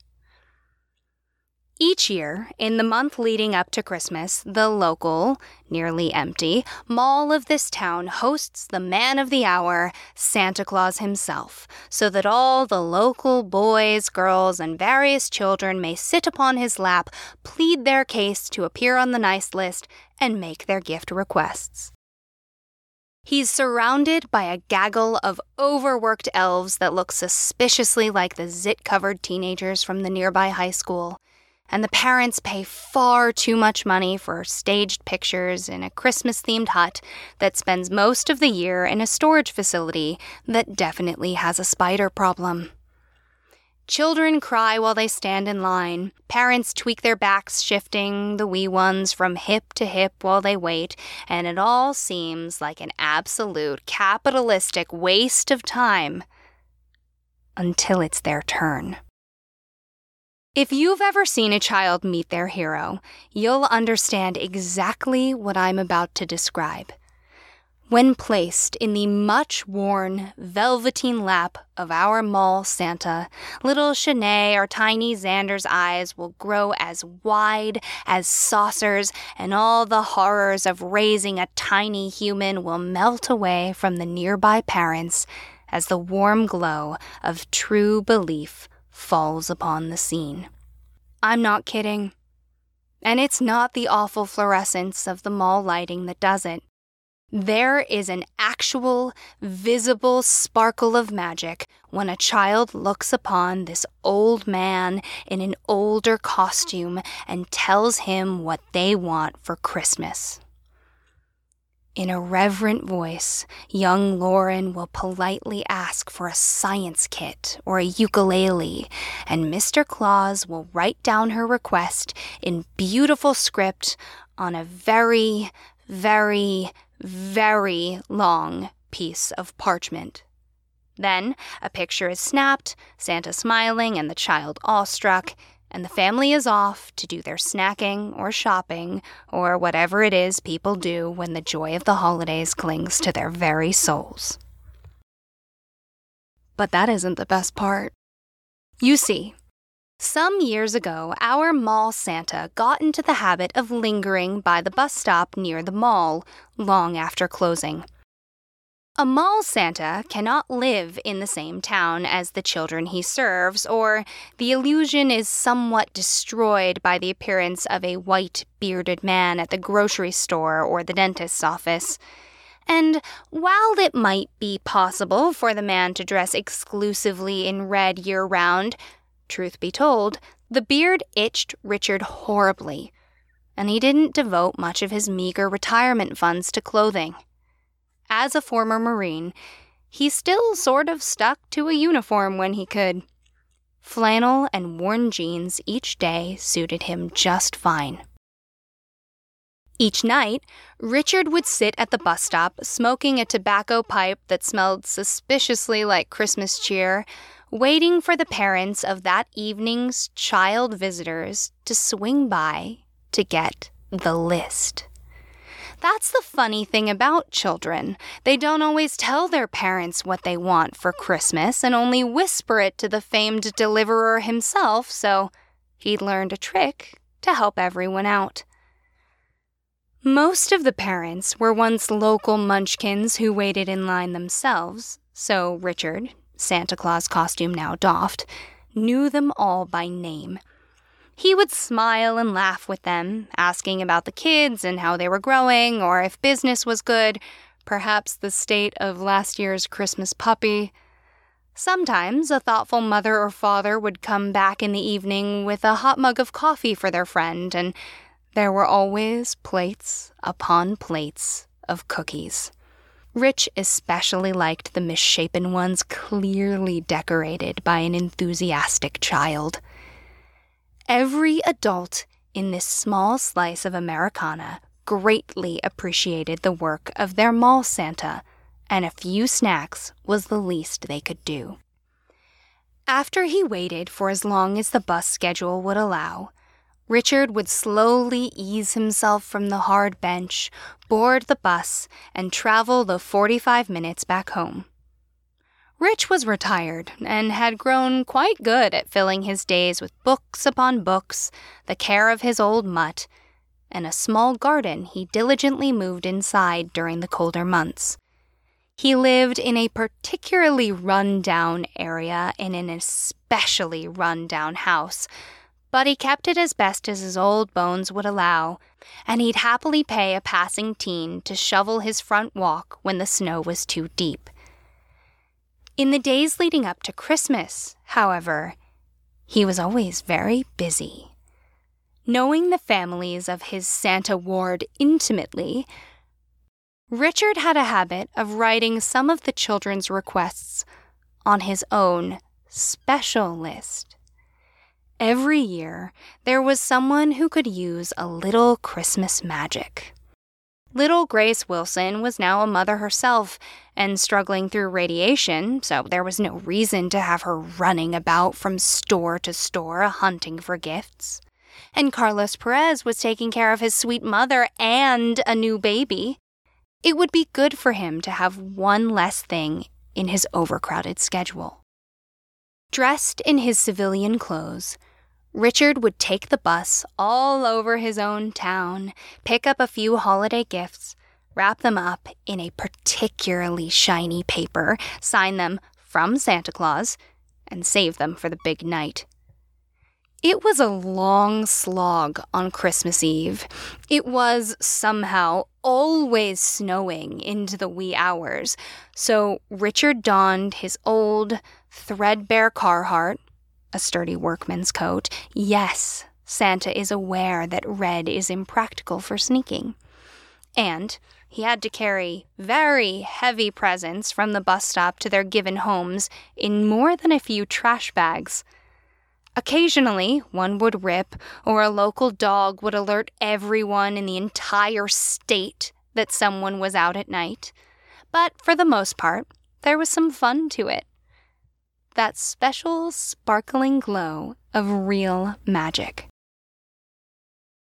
Each year, in the month leading up to Christmas, the local, nearly empty, mall of this town hosts the man of the hour, Santa Claus himself, so that all the local boys, girls, and various children may sit upon his lap, plead their case to appear on the nice list, and make their gift requests. He's surrounded by a gaggle of overworked elves that look suspiciously like the zit covered teenagers from the nearby high school. And the parents pay far too much money for staged pictures in a Christmas themed hut that spends most of the year in a storage facility that definitely has a spider problem. Children cry while they stand in line. Parents tweak their backs, shifting the wee ones from hip to hip while they wait, and it all seems like an absolute capitalistic waste of time until it's their turn. If you've ever seen a child meet their hero, you'll understand exactly what I'm about to describe. When placed in the much worn velveteen lap of our mall Santa, little Shanae or tiny Xander's eyes will grow as wide as saucers, and all the horrors of raising a tiny human will melt away from the nearby parents as the warm glow of true belief falls upon the scene. I'm not kidding. And it's not the awful fluorescence of the mall lighting that does it. There is an actual, visible sparkle of magic when a child looks upon this old man in an older costume and tells him what they want for Christmas. In a reverent voice, young Lauren will politely ask for a science kit or a ukulele, and Mr. Claus will write down her request in beautiful script on a very, very, very long piece of parchment. Then a picture is snapped, Santa smiling and the child awestruck, and the family is off to do their snacking or shopping or whatever it is people do when the joy of the holidays clings to their very souls. But that isn't the best part. You see, some years ago, our mall Santa got into the habit of lingering by the bus stop near the mall long after closing. A mall Santa cannot live in the same town as the children he serves, or the illusion is somewhat destroyed by the appearance of a white bearded man at the grocery store or the dentist's office. And while it might be possible for the man to dress exclusively in red year round, Truth be told, the beard itched Richard horribly, and he didn't devote much of his meager retirement funds to clothing. As a former Marine, he still sort of stuck to a uniform when he could. Flannel and worn jeans each day suited him just fine. Each night, Richard would sit at the bus stop smoking a tobacco pipe that smelled suspiciously like Christmas cheer waiting for the parents of that evening's child visitors to swing by to get the list. That's the funny thing about children. They don't always tell their parents what they want for Christmas and only whisper it to the famed deliverer himself, so he'd learned a trick to help everyone out. Most of the parents were once local munchkins who waited in line themselves, so Richard, Santa Claus costume now doffed, knew them all by name. He would smile and laugh with them, asking about the kids and how they were growing, or if business was good, perhaps the state of last year's Christmas puppy. Sometimes a thoughtful mother or father would come back in the evening with a hot mug of coffee for their friend, and there were always plates upon plates of cookies. Rich especially liked the misshapen ones clearly decorated by an enthusiastic child. Every adult in this small slice of Americana greatly appreciated the work of their mall Santa, and a few snacks was the least they could do. After he waited for as long as the bus schedule would allow, Richard would slowly ease himself from the hard bench, board the bus, and travel the 45 minutes back home. Rich was retired and had grown quite good at filling his days with books upon books, the care of his old mutt, and a small garden he diligently moved inside during the colder months. He lived in a particularly run down area in an especially run down house but he kept it as best as his old bones would allow, and he'd happily pay a passing teen to shovel his front walk when the snow was too deep. In the days leading up to Christmas, however, he was always very busy. Knowing the families of his Santa ward intimately, Richard had a habit of writing some of the children's requests on his own special list. Every year, there was someone who could use a little Christmas magic. Little Grace Wilson was now a mother herself and struggling through radiation, so there was no reason to have her running about from store to store hunting for gifts. And Carlos Perez was taking care of his sweet mother and a new baby. It would be good for him to have one less thing in his overcrowded schedule. Dressed in his civilian clothes, Richard would take the bus all over his own town, pick up a few holiday gifts, wrap them up in a particularly shiny paper, sign them from Santa Claus, and save them for the big night. It was a long slog on Christmas Eve. It was somehow always snowing into the wee hours, so Richard donned his old, threadbare Carhartt a sturdy workman's coat. Yes, Santa is aware that red is impractical for sneaking. And he had to carry very heavy presents from the bus stop to their given homes in more than a few trash bags. Occasionally, one would rip, or a local dog would alert everyone in the entire state that someone was out at night. But for the most part, there was some fun to it that special sparkling glow of real magic.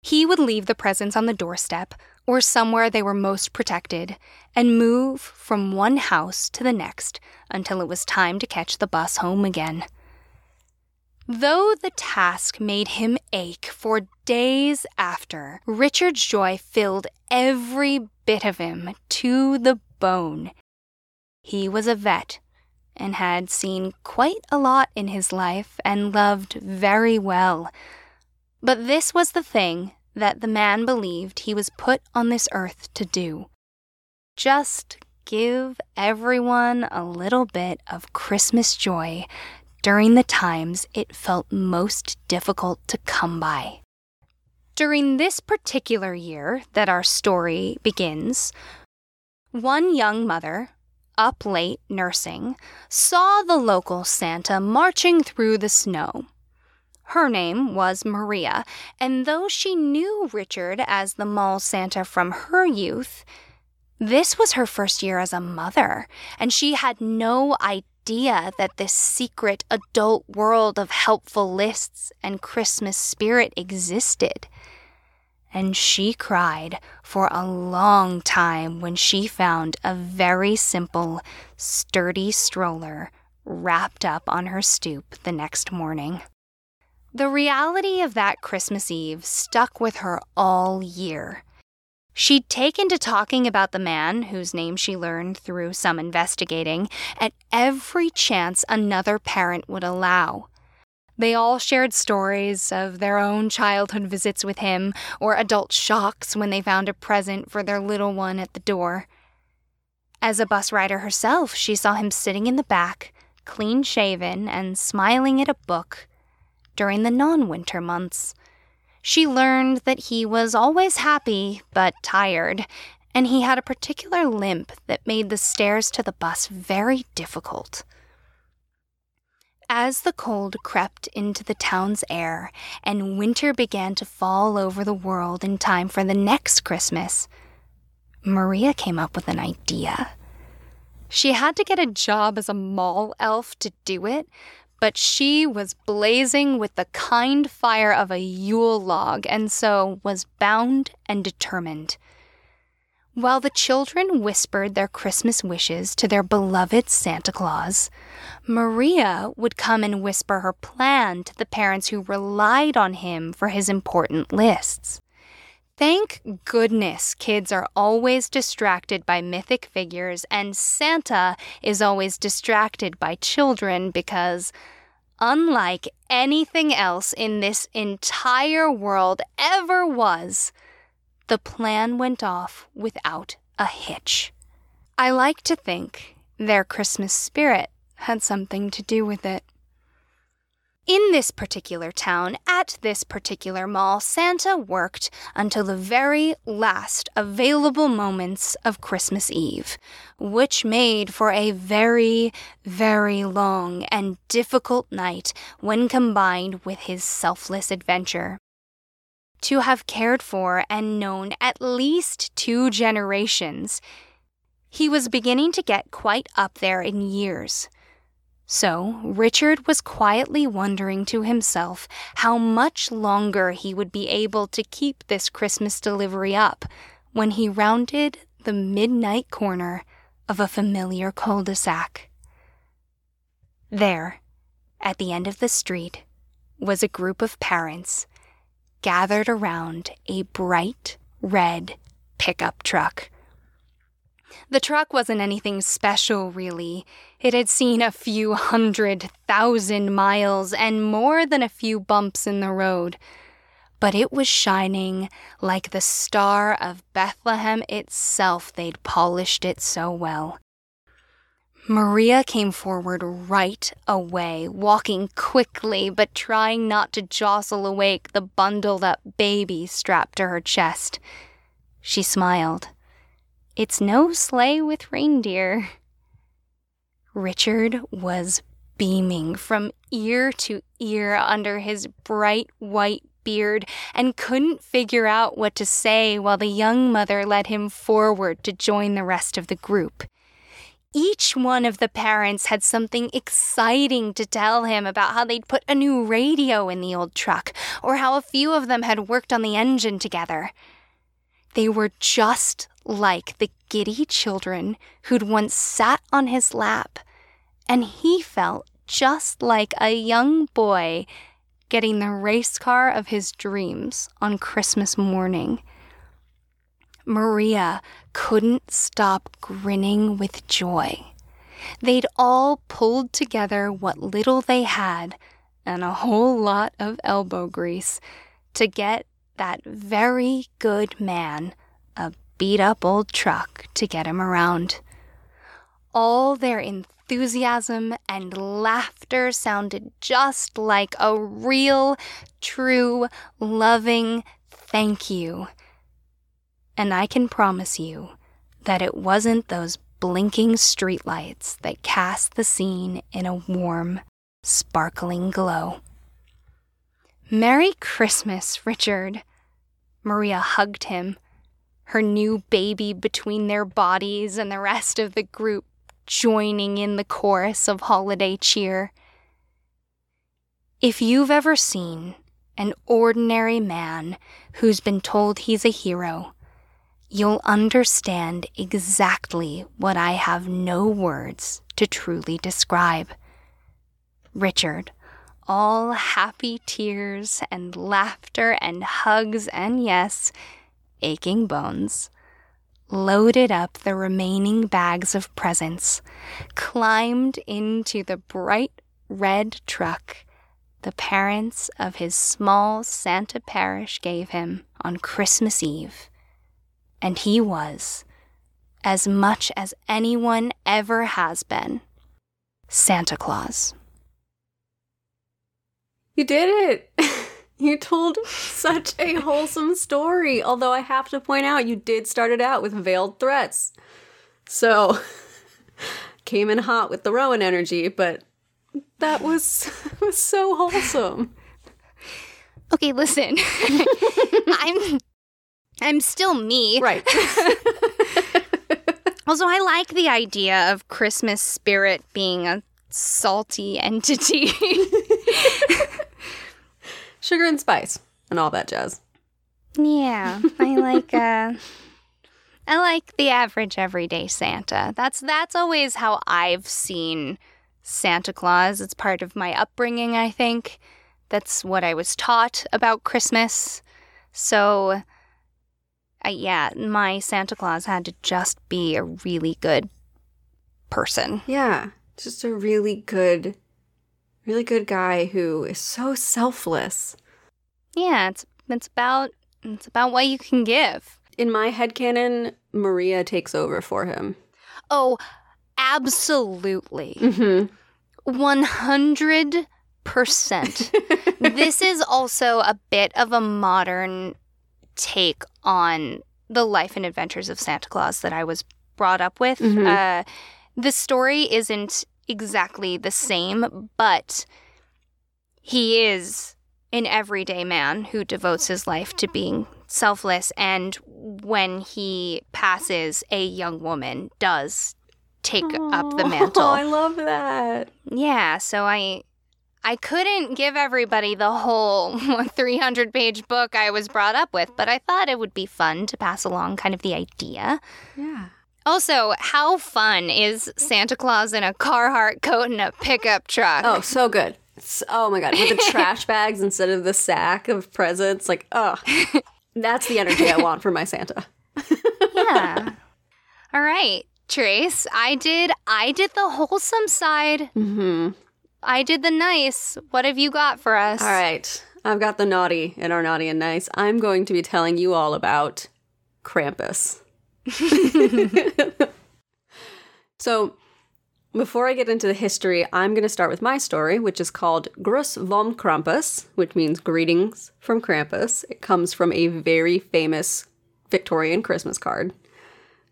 He would leave the presents on the doorstep or somewhere they were most protected and move from one house to the next until it was time to catch the bus home again. Though the task made him ache for days after, Richard's joy filled every bit of him to the bone. He was a vet and had seen quite a lot in his life and loved very well. But this was the thing that the man believed he was put on this earth to do just give everyone a little bit of Christmas joy during the times it felt most difficult to come by. During this particular year that our story begins, one young mother, up late nursing, saw the local Santa marching through the snow. Her name was Maria, and though she knew Richard as the mall Santa from her youth, this was her first year as a mother, and she had no idea that this secret adult world of helpful lists and Christmas spirit existed. And she cried for a long time when she found a very simple, sturdy stroller wrapped up on her stoop the next morning. The reality of that Christmas Eve stuck with her all year. She'd taken to talking about the man, whose name she learned through some investigating, at every chance another parent would allow. They all shared stories of their own childhood visits with him or adult shocks when they found a present for their little one at the door. As a bus rider herself, she saw him sitting in the back, clean shaven and smiling at a book during the non winter months. She learned that he was always happy but tired, and he had a particular limp that made the stairs to the bus very difficult. As the cold crept into the town's air and winter began to fall over the world in time for the next Christmas, Maria came up with an idea. She had to get a job as a mall elf to do it, but she was blazing with the kind fire of a Yule log and so was bound and determined. While the children whispered their Christmas wishes to their beloved Santa Claus, Maria would come and whisper her plan to the parents who relied on him for his important lists. Thank goodness kids are always distracted by mythic figures, and Santa is always distracted by children because, unlike anything else in this entire world ever was, the plan went off without a hitch. I like to think their Christmas spirit had something to do with it. In this particular town, at this particular mall, Santa worked until the very last available moments of Christmas Eve, which made for a very, very long and difficult night when combined with his selfless adventure to have cared for and known at least two generations. He was beginning to get quite up there in years. So, Richard was quietly wondering to himself how much longer he would be able to keep this Christmas delivery up when he rounded the midnight corner of a familiar cul de sac. There, at the end of the street, was a group of parents gathered around a bright red pickup truck. The truck wasn't anything special, really. It had seen a few hundred thousand miles and more than a few bumps in the road. But it was shining like the star of Bethlehem itself, they'd polished it so well. Maria came forward right away, walking quickly but trying not to jostle awake the bundled up baby strapped to her chest. She smiled. It's no sleigh with reindeer. Richard was beaming from ear to ear under his bright white beard and couldn't figure out what to say while the young mother led him forward to join the rest of the group. Each one of the parents had something exciting to tell him about how they'd put a new radio in the old truck, or how a few of them had worked on the engine together. They were just like the giddy children who'd once sat on his lap, and he felt just like a young boy getting the race car of his dreams on Christmas morning. Maria couldn't stop grinning with joy. They'd all pulled together what little they had and a whole lot of elbow grease to get that very good man a beat up old truck to get him around. All their enthusiasm and laughter sounded just like a real, true, loving thank you and I can promise you that it wasn't those blinking streetlights that cast the scene in a warm, sparkling glow. Merry Christmas, Richard! Maria hugged him, her new baby between their bodies and the rest of the group joining in the chorus of holiday cheer. If you've ever seen an ordinary man who's been told he's a hero, you'll understand exactly what I have no words to truly describe. Richard, all happy tears and laughter and hugs and, yes, aching bones, loaded up the remaining bags of presents, climbed into the bright red truck the parents of his small Santa parish gave him on Christmas Eve. And he was, as much as anyone ever has been, Santa Claus. You did it! you told such a wholesome story, although I have to point out you did start it out with veiled threats. So, came in hot with the Rowan energy, but that was, was so wholesome. Okay, listen. I'm I'm still me. Right. Also, I like the idea of Christmas spirit being a salty entity. Sugar and spice and all that jazz. yeah, I like uh I like the average everyday Santa. That's that's always how I've seen Santa Claus. It's part of my upbringing, I think. That's what I was taught about Christmas. So uh, yeah, my Santa Claus had to just be a really good person. Yeah, just a really good, really good guy who is so selfless. Yeah, it's it's about it's about what you can give. In my head headcanon, Maria takes over for him. Oh, absolutely. Mm-hmm. 100%. this is also a bit of a modern take on the life and adventures of Santa Claus that I was brought up with. Mhm. Uh, the story isn't exactly the same, but he is an everyday man who devotes his life to being selfless. And when he passes, a young woman does take up the mantle. Oh, mantle. I love that. Yeah, so I I couldn't give everybody the whole 300 page book I was brought up with, but I thought it would be fun to pass along kind of the idea. Yeah. Also, how fun is Santa Claus in a Carhartt coat and a pickup truck? Oh, so good. Oh my god, with the trash bags instead of the sack of presents, like, oh, that's the energy I want for my Santa. yeah. All right, Trace, I did I did the wholesome side. Mm-hmm. I did the nice. What have you got for us? All right, I've got the naughty and our naughty and nice. I'm going to be telling you all about Krampus. so, before I get into the history, I'm going to start with my story, which is called Gruss vom Krampus, which means greetings from Krampus. It comes from a very famous Victorian Christmas card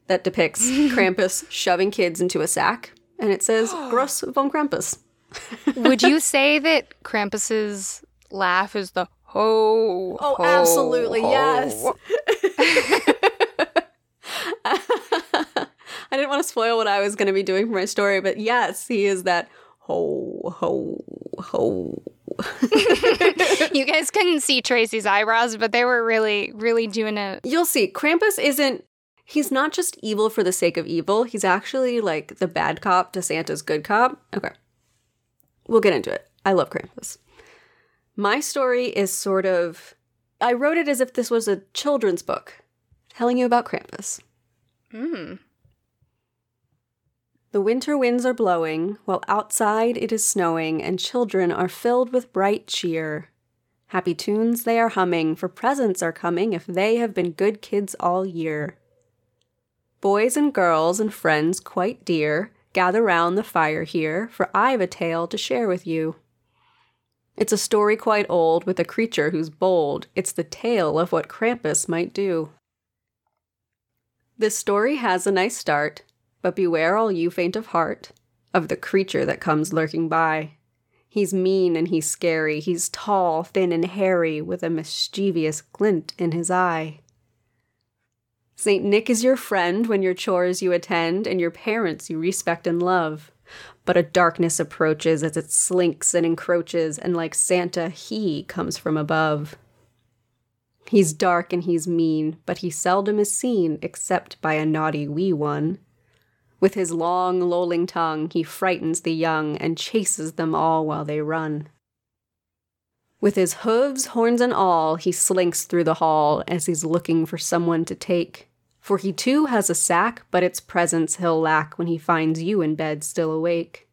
that depicts Krampus shoving kids into a sack, and it says Gruss vom Krampus. Would you say that Krampus's laugh is the ho? Oh, ho, absolutely, ho? yes. I didn't want to spoil what I was going to be doing for my story, but yes, he is that ho, ho, ho. You guys couldn't see Tracy's eyebrows, but they were really, really doing a. You'll see, Krampus isn't, he's not just evil for the sake of evil. He's actually like the bad cop to Santa's good cop. Okay. We'll get into it. I love Krampus. My story is sort of, I wrote it as if this was a children's book telling you about Krampus. Mm. The winter winds are blowing, while outside it is snowing, and children are filled with bright cheer. Happy tunes they are humming, for presents are coming if they have been good kids all year. Boys and girls and friends quite dear, gather round the fire here, for I've a tale to share with you. It's a story quite old, with a creature who's bold. It's the tale of what Krampus might do. This story has a nice start, but beware all you faint of heart of the creature that comes lurking by. He's mean and he's scary. He's tall, thin, and hairy, with a mischievous glint in his eye. St. Nick is your friend when your chores you attend, and your parents you respect and love. But a darkness approaches as it slinks and encroaches, and like Santa, he comes from above. He's dark and he's mean, but he seldom is seen except by a naughty wee one. With his long, lolling tongue, he frightens the young and chases them all while they run. With his hooves, horns, and all, he slinks through the hall as he's looking for someone to take. For he too has a sack, but its presence he'll lack when he finds you in bed still awake.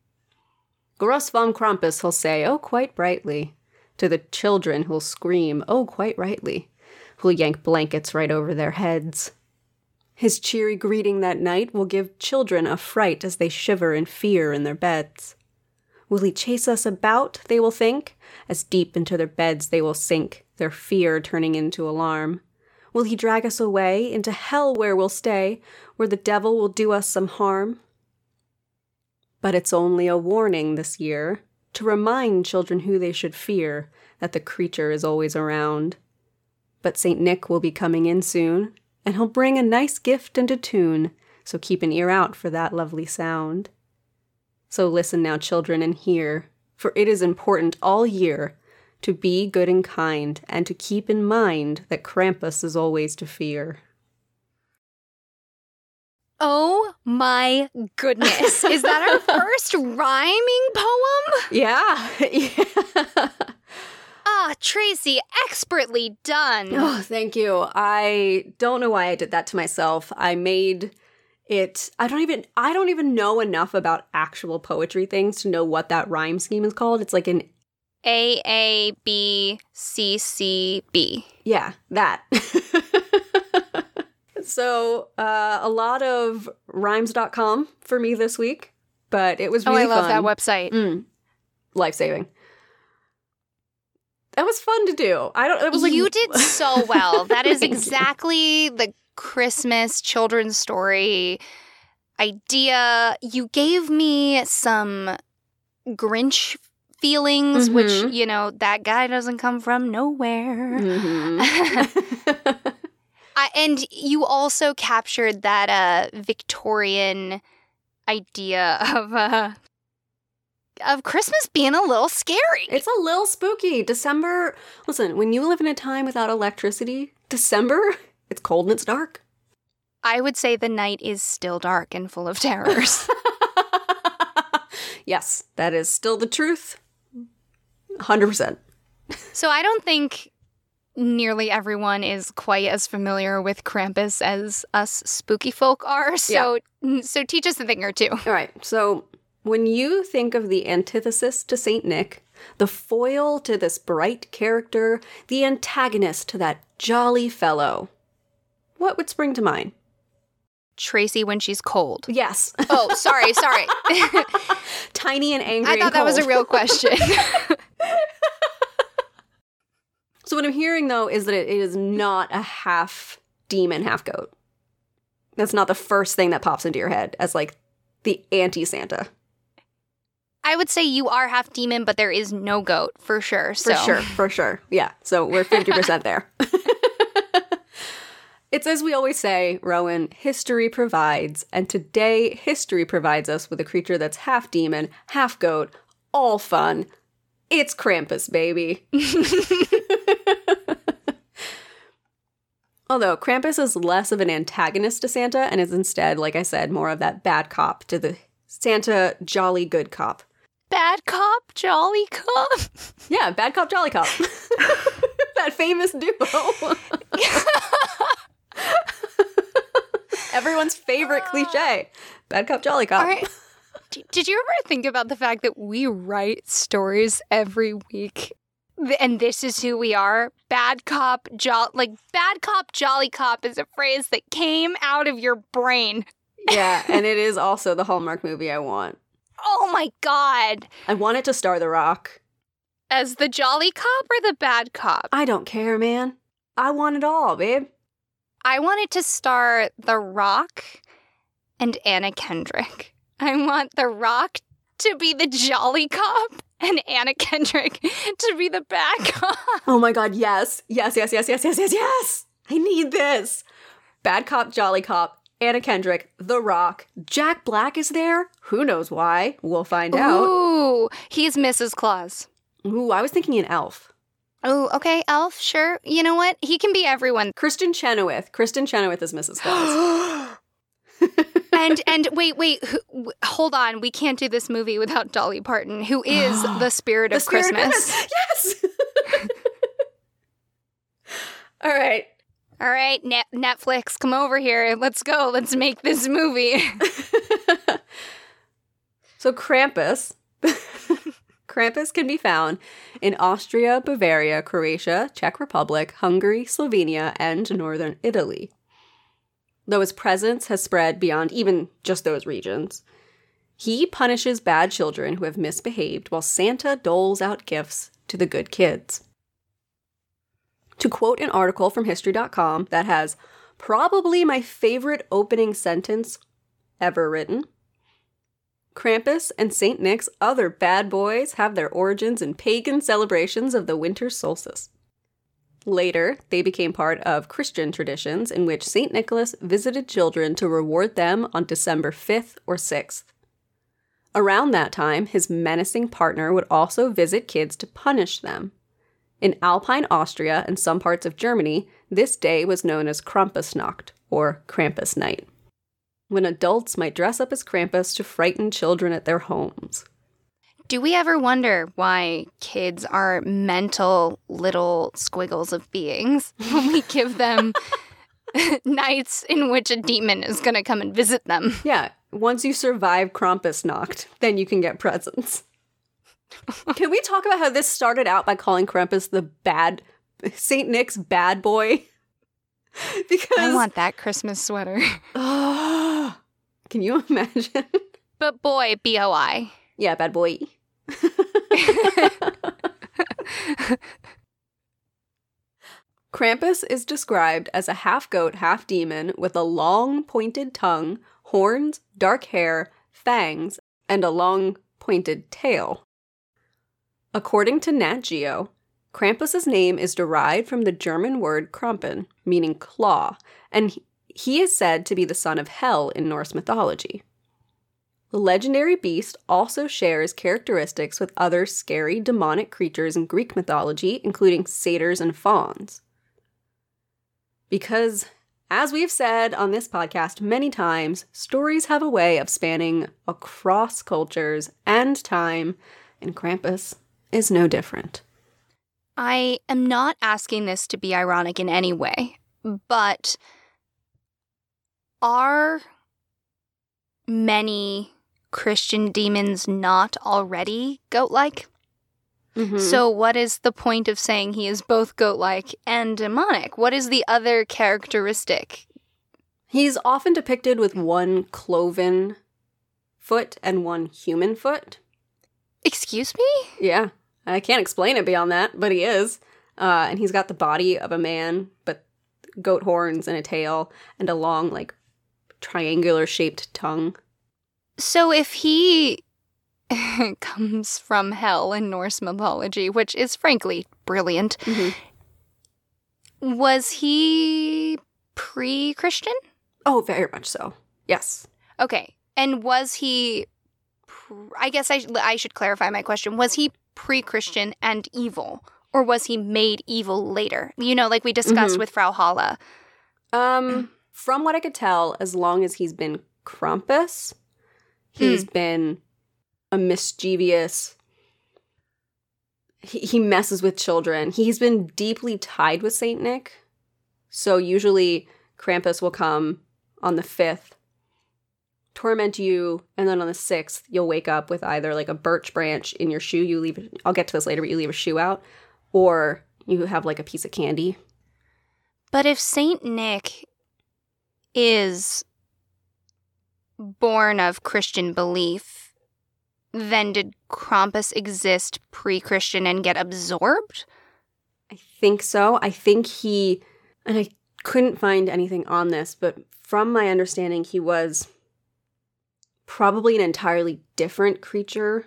Gruss vom Krampus, he'll say, oh, quite brightly. To the children, who'll scream, oh, quite rightly. Who'll yank blankets right over their heads. His cheery greeting that night will give children a fright as they shiver in fear in their beds. Will he chase us about, they will think, as deep into their beds they will sink, their fear turning into alarm. Will he drag us away into hell where we'll stay, where the devil will do us some harm? But it's only a warning this year to remind children who they should fear, that the creature is always around. But St. Nick will be coming in soon, and he'll bring a nice gift and a tune, so keep an ear out for that lovely sound. So listen now, children, and hear, for it is important all year to be good and kind, and to keep in mind that Krampus is always to fear. Oh my goodness. Is that our first rhyming poem? Yeah. yeah. Ah, Tracy, expertly done. Oh, thank you. I don't know why I did that to myself. I made it I don't even I don't even know enough about actual poetry things to know what that rhyme scheme is called. It's like an A A B C C B. Yeah, that. so, uh, a lot of rhymes.com for me this week, but it was really oh, I love fun. that website. Mm, life saving. That was fun to do. I don't. It was like you did so well. That is you. exactly the Christmas children's story idea. You gave me some Grinch feelings, which, Mhm. you know, that guy doesn't come from nowhere. Mhm. I, and you also captured that uh, Victorian idea of uh, of Christmas being a little scary. it's a little spooky. December. Listen, when you live in a time without electricity, December, it's cold and it's dark. I would say the night is still dark and full of terrors. yes, that is still the truth. 100%. so I don't think nearly everyone is quite as familiar with Krampus as us spooky folk are. So so teach us a thing or two. All right. So, when you think of the antithesis to St. Nick, the foil to this bright character, the antagonist to that jolly fellow, what would spring to mind? Tracy when she's cold. Yes. Oh, sorry, sorry. Tiny and angry. I thought that was a real question. So what I'm hearing though is that it is not a half demon, half goat. That's not the first thing that pops into your head as like the anti Santa. I would say you are half demon, but there is no goat for sure. For sure, for sure. Yeah. So we're 50% there. it's as we always say, Rowan, history provides. And today, history provides us with a creature that's half demon, half goat, all fun. It's Krampus, baby. Although Krampus is less of an antagonist to Santa and is instead, like I said, more of that bad cop to the Santa jolly good cop. Bad cop, jolly cop. Yeah, bad cop, jolly cop. that famous duo. Everyone's favorite cliche. Ah. Bad cop, jolly cop. Right. Did you ever think about the fact that we write stories every week? And this is who we are. Bad cop, jo- like bad cop, jolly cop is a phrase that came out of your brain. Yeah, and it is also the Hallmark movie I want. Oh my god. I want it to star The Rock. As the jolly cop or the bad cop? I don't care, man. I want it all, babe. I wanted to star The Rock and Anna Kendrick. I want The Rock to be the jolly cop and Anna Kendrick to be the bad cop. Oh my god, yes. Yes, yes, yes, yes, yes, yes, yes. I need this. Bad cop, jolly cop, Anna Kendrick, The Rock, Jack Black is there. Who knows why? We'll find out. Ooh, he's Mrs. Claus. Ooh, I was thinking an elf. Oh, okay, Elf, sure. You know what? He can be everyone. Kristen Chenoweth. Kristen Chenoweth is Mrs. Claus. and and wait, wait, who, hold on. We can't do this movie without Dolly Parton, who is the spirit The of spirit of Christmas. Yes. All right. All right, Net- Netflix, come over here. Let's go. Let's make this movie. so Krampus. Krampus can be found in Austria, Bavaria, Croatia, Czech Republic, Hungary, Slovenia, and northern Italy. Though his presence has spread beyond even just those regions, he punishes bad children who have misbehaved while Santa doles out gifts to the good kids. To quote an article from History.com that has probably my favorite opening sentence ever written. Krampus and St. Nick's other bad boys have their origins in pagan celebrations of the winter solstice. Later, they became part of Christian traditions in which St. Nicholas visited children to reward them on December 5th or 6th. Around that time, his menacing partner would also visit kids to punish them. In Alpine Austria and some parts of Germany, this day was known as Krampusnacht, or Krampus Night when adults might dress up as Krampus to frighten children at their homes. Do we ever wonder why kids are mental little squiggles of beings when we give them nights in which a demon is going to come and visit them? Yeah, once you survive Krampusnacht, then you can get presents. can we talk about how this started out by calling Krampus the bad St. Nick's bad boy? because I want that Christmas sweater. Oh, can you imagine? But boy, B O I. yeah, bad boy. Krampus is described as a half goat, half demon with a long, pointed tongue, horns, dark hair, fangs, and a long, pointed tail. According to Nat Geo, Krampus's name is derived from the German word Krampen, meaning claw, and he- is said to be the son of Hel in Norse mythology. The legendary beast also shares characteristics with other scary demonic creatures in Greek mythology, including satyrs and fauns. Because, as we've said on this podcast many times, stories have a way of spanning across cultures and time, and Krampus is no different. I am not asking this to be ironic in any way, but are many Christian demons not already goat like? Mhm. So, what is the point of saying he is both goat like and demonic? What is the other characteristic? He's often depicted with one cloven foot and one human foot. Excuse me? Yeah, I can't explain it beyond that, but he is. Uh, and he's got the body of a man, but goat horns and a tail and a long, like, triangular shaped tongue. So, if he comes from hell in Norse mythology, which is frankly brilliant, Mhm. was he pre Christian? Oh, very much so. Yes. Okay. And was he, I guess I, I should clarify my question. Was he pre Christian and evil? Or was he made evil later? You know, like we discussed Mhm. with Frau Holle. Um, from what I could tell, as long as he's been Krampus, he's been a mischievous. He, he messes with children. He's been deeply tied with Saint Nick, so usually Krampus will come on the fifth, torment you, and then on the sixth you'll wake up with either like a birch branch in your shoe. You leave. I'll get to this later, but you leave a shoe out, or you have like a piece of candy. But if Saint Nick is born of Christian belief, then did Krampus exist pre Christian and get absorbed? I think so. I think he, and I couldn't find anything on this, but from my understanding, he was probably an entirely different creature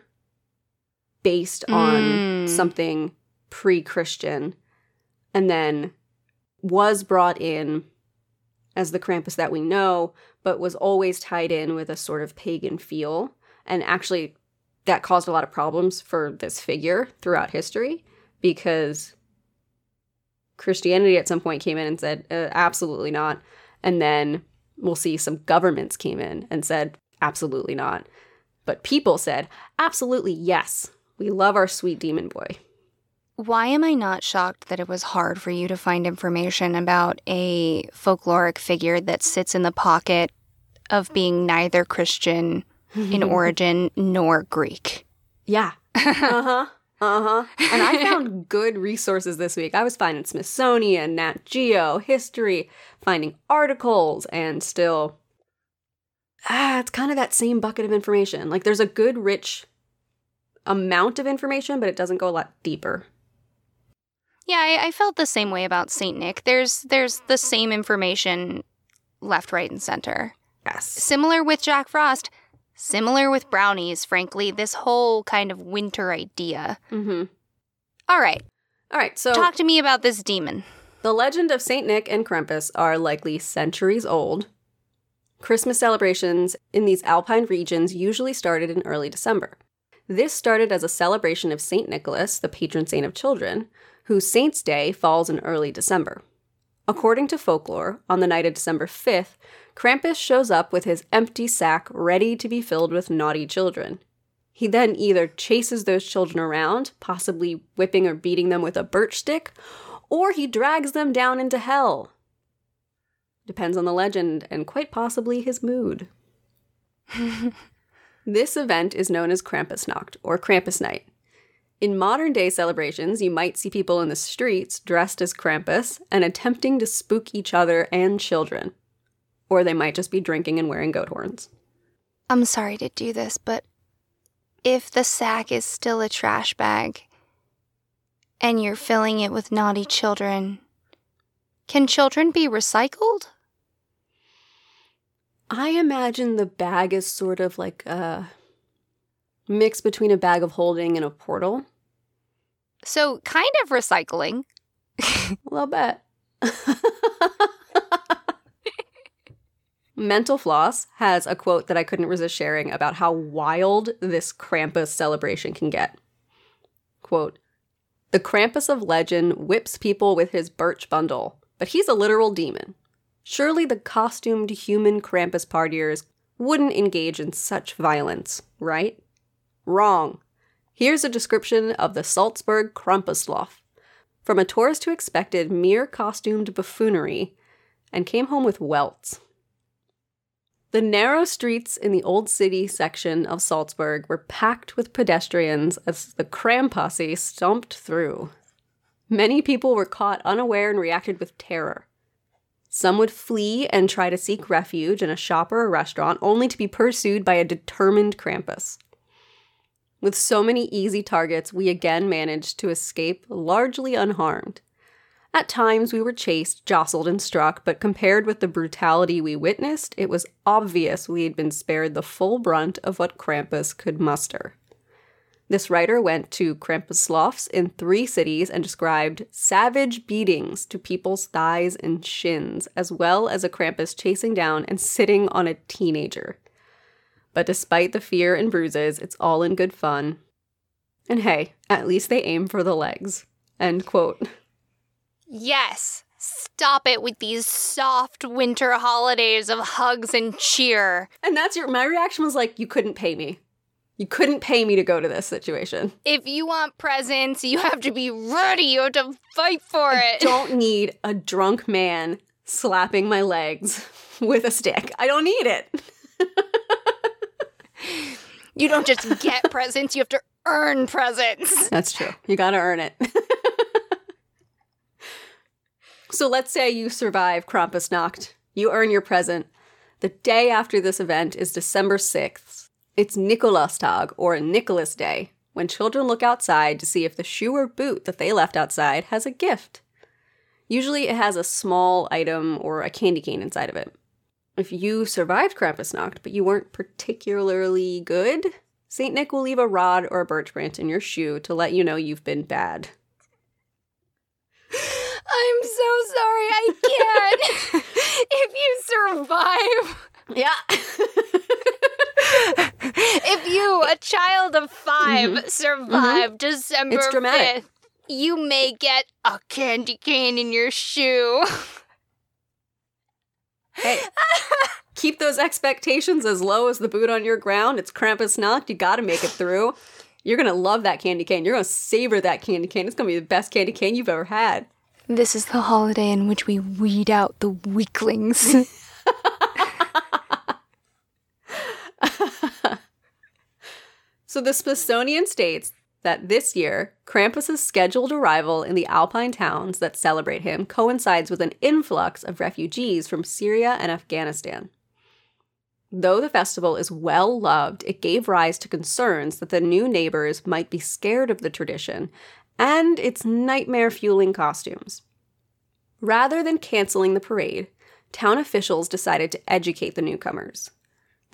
based on Mm. something pre Christian and then was brought in as the Krampus that we know, but was always tied in with a sort of pagan feel. And actually, that caused a lot of problems for this figure throughout history because Christianity at some point came in and said, uh, absolutely not. And then we'll see some governments came in and said, absolutely not. But people said, absolutely yes. We love our sweet demon boy. Why am I not shocked that it was hard for you to find information about a folkloric figure that sits in the pocket of being neither Christian in origin nor Greek? Yeah. Uh huh. Uh huh. And I found good resources this week. I was finding Smithsonian, Nat Geo, history, finding articles, and still, ah, it's kind of that same bucket of information. Like there's a good, rich amount of information, but it doesn't go a lot deeper. Yeah, I, I felt the same way about Saint Nick. There's there's the same information left, right, and center. Yes. Similar with Jack Frost. Similar with brownies, frankly, this whole kind of winter idea. Mm-hmm. All right, All right. So talk to me about this demon. The legend of St. Nick and Krampus are likely centuries old. Christmas celebrations in these alpine regions usually started in early December. This started as a celebration of St. Nicholas, the patron saint of children, whose saint's day falls in early December. According to folklore, on the night of December 5th, Krampus shows up with his empty sack ready to be filled with naughty children. He then either chases those children around, possibly whipping or beating them with a birch stick, or he drags them down into hell. Depends on the legend and quite possibly his mood. this event is known as Krampusnacht or Krampus Night. In modern day celebrations, you might see people in the streets dressed as Krampus and attempting to spook each other and children. Or they might just be drinking and wearing goat horns. I'm sorry to do this, but if the sack is still a trash bag and you're filling it with naughty children, can children be recycled? I imagine the bag is sort of like a mix between a bag of holding and a portal. So, kind of recycling. A little bit. Mental Floss has a quote that I couldn't resist sharing about how wild this Krampus celebration can get. Quote The Krampus of legend whips people with his birch bundle, but he's a literal demon. Surely the costumed human Krampus partiers wouldn't engage in such violence, right? Wrong. Here's a description of the Salzburg Krampuslauf. From a tourist who expected mere costumed buffoonery and came home with welts. The narrow streets in the old city section of Salzburg were packed with pedestrians as the Kram posse stomped through. Many people were caught unaware and reacted with terror. Some would flee and try to seek refuge in a shop or a restaurant, only to be pursued by a determined Krampus. With so many easy targets, we again managed to escape largely unharmed. At times, we were chased, jostled, and struck, but compared with the brutality we witnessed, it was obvious we had been spared the full brunt of what Krampus could muster. This writer went to Krampuslaufs in three cities and described savage beatings to people's thighs and shins, as well as a Krampus chasing down and sitting on a teenager. But despite the fear and bruises, it's all in good fun. And hey, at least they aim for the legs. End quote. Yes. Stop it with these soft winter holidays of hugs and cheer. And that's your my reaction was like, you couldn't pay me. You couldn't pay me to go to this situation. If you want presents, you have to be ready. You have to fight for it. I don't need a drunk man slapping my legs with a stick. I don't need it. You don't just get presents, you have to earn presents. That's true. You gotta earn it. so let's say you survive Krampusnacht. You earn your present. The day after this event is December 6th. It's Nicholas Tag or Nicholas Day when children look outside to see if the shoe or boot that they left outside has a gift. Usually it has a small item or a candy cane inside of it. If you survived Krampusnacht but you weren't particularly good, St. Nick will leave a rod or a birch branch in your shoe to let you know you've been bad. I'm so sorry, I can't. if you survive. Yeah. of 5 mm-hmm. survive mm-hmm. December It's dramatic. 5th, you may get a candy cane in your shoe. Hey, keep those expectations as low as the boot on your ground. It's Krampusnacht. You got to make it through. You're going to love that candy cane. You're going to savor that candy cane. It's going to be the best candy cane you've ever had. This is the holiday in which we weed out the weaklings. So the Smithsonian states that this year, Krampus's scheduled arrival in the Alpine towns that celebrate him coincides with an influx of refugees from Syria and Afghanistan. Though the festival is well loved, it gave rise to concerns that the new neighbors might be scared of the tradition and its nightmare fueling costumes. Rather than canceling the parade, town officials decided to educate the newcomers.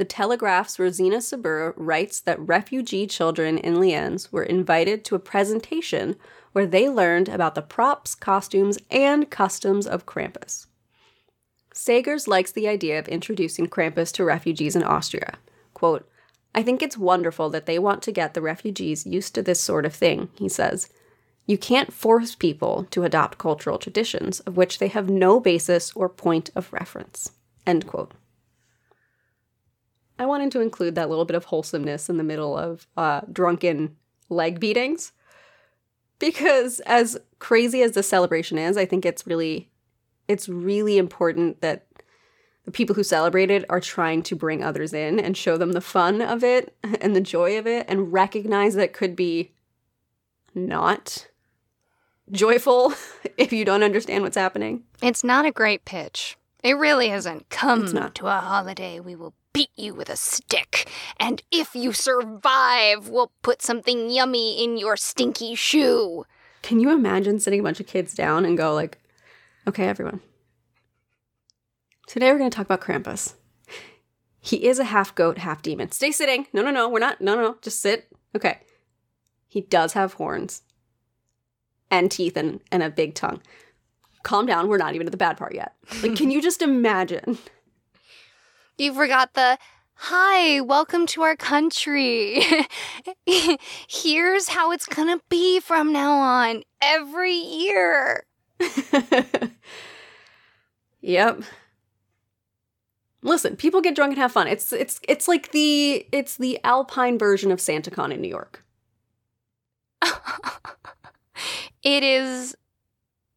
The Telegraph's Rosina Sabur writes that refugee children in Lienz were invited to a presentation where they learned about the props, costumes, and customs of Krampus. Sagers likes the idea of introducing Krampus to refugees in Austria. Quote, I think it's wonderful that they want to get the refugees used to this sort of thing, he says. You can't force people to adopt cultural traditions of which they have no basis or point of reference. End quote. I wanted to include that little bit of wholesomeness in the middle of uh, drunken leg beatings. Because as crazy as the celebration is, I think it's really it's really important that the people who celebrate it are trying to bring others in and show them the fun of it and the joy of it and recognize that it could be not joyful if you don't understand what's happening. it's not a great pitch. It really isn't. Come to a holiday, we will beat you with a stick. And if you survive, we'll put something yummy in your stinky shoe. Can you imagine sitting a bunch of kids down and go like, "Okay, everyone. Today we're going to talk about Krampus. He is a half goat, half demon. Stay sitting. No, no, no. We're not. No, no, no. Just sit. Okay. He does have horns and teeth and, and a big tongue. Calm down. We're not even at the bad part yet. Like, can you just imagine? You forgot the Hi, welcome to our country. Here's how it's gonna be from now on every year. yep. Listen, people get drunk and have fun. It's it's it's like the it's the alpine version of SantaCon in New York. It is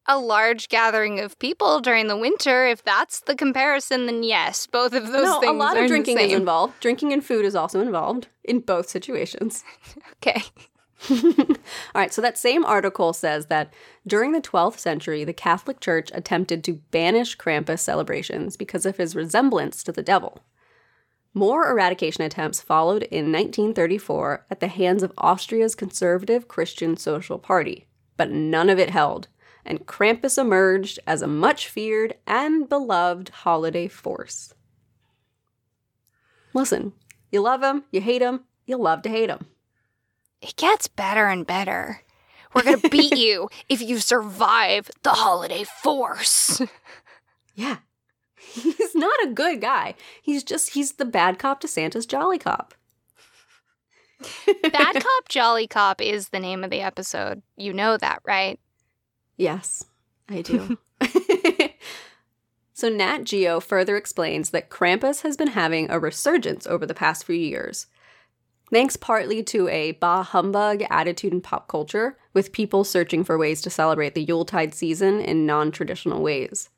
a large gathering of people during the winter. If that's the comparison, then yes, both of those no, a lot are of drinking is involved. Drinking and food is also involved in both situations. Okay. All right, so that same article says that during the 12th century, the Catholic Church attempted to banish Krampus celebrations because of his resemblance to the devil. More eradication attempts followed in 1934 at the hands of Austria's conservative Christian Social Party, but none of it held, and Krampus emerged as a much feared and beloved holiday force. Listen, you love him, you hate him, you love to hate him. It gets better and better. We're gonna beat you if you survive the holiday force. Yeah. He's not a good guy. He's just, he's the bad cop to Santa's jolly cop. Bad Cop Jolly Cop is the name of the episode. You know that, right? Yes, I do. so Nat Geo further explains that Krampus has been having a resurgence over the past few years. Thanks partly to a bah humbug attitude in pop culture, with people searching for ways to celebrate the Yuletide season in non traditional ways.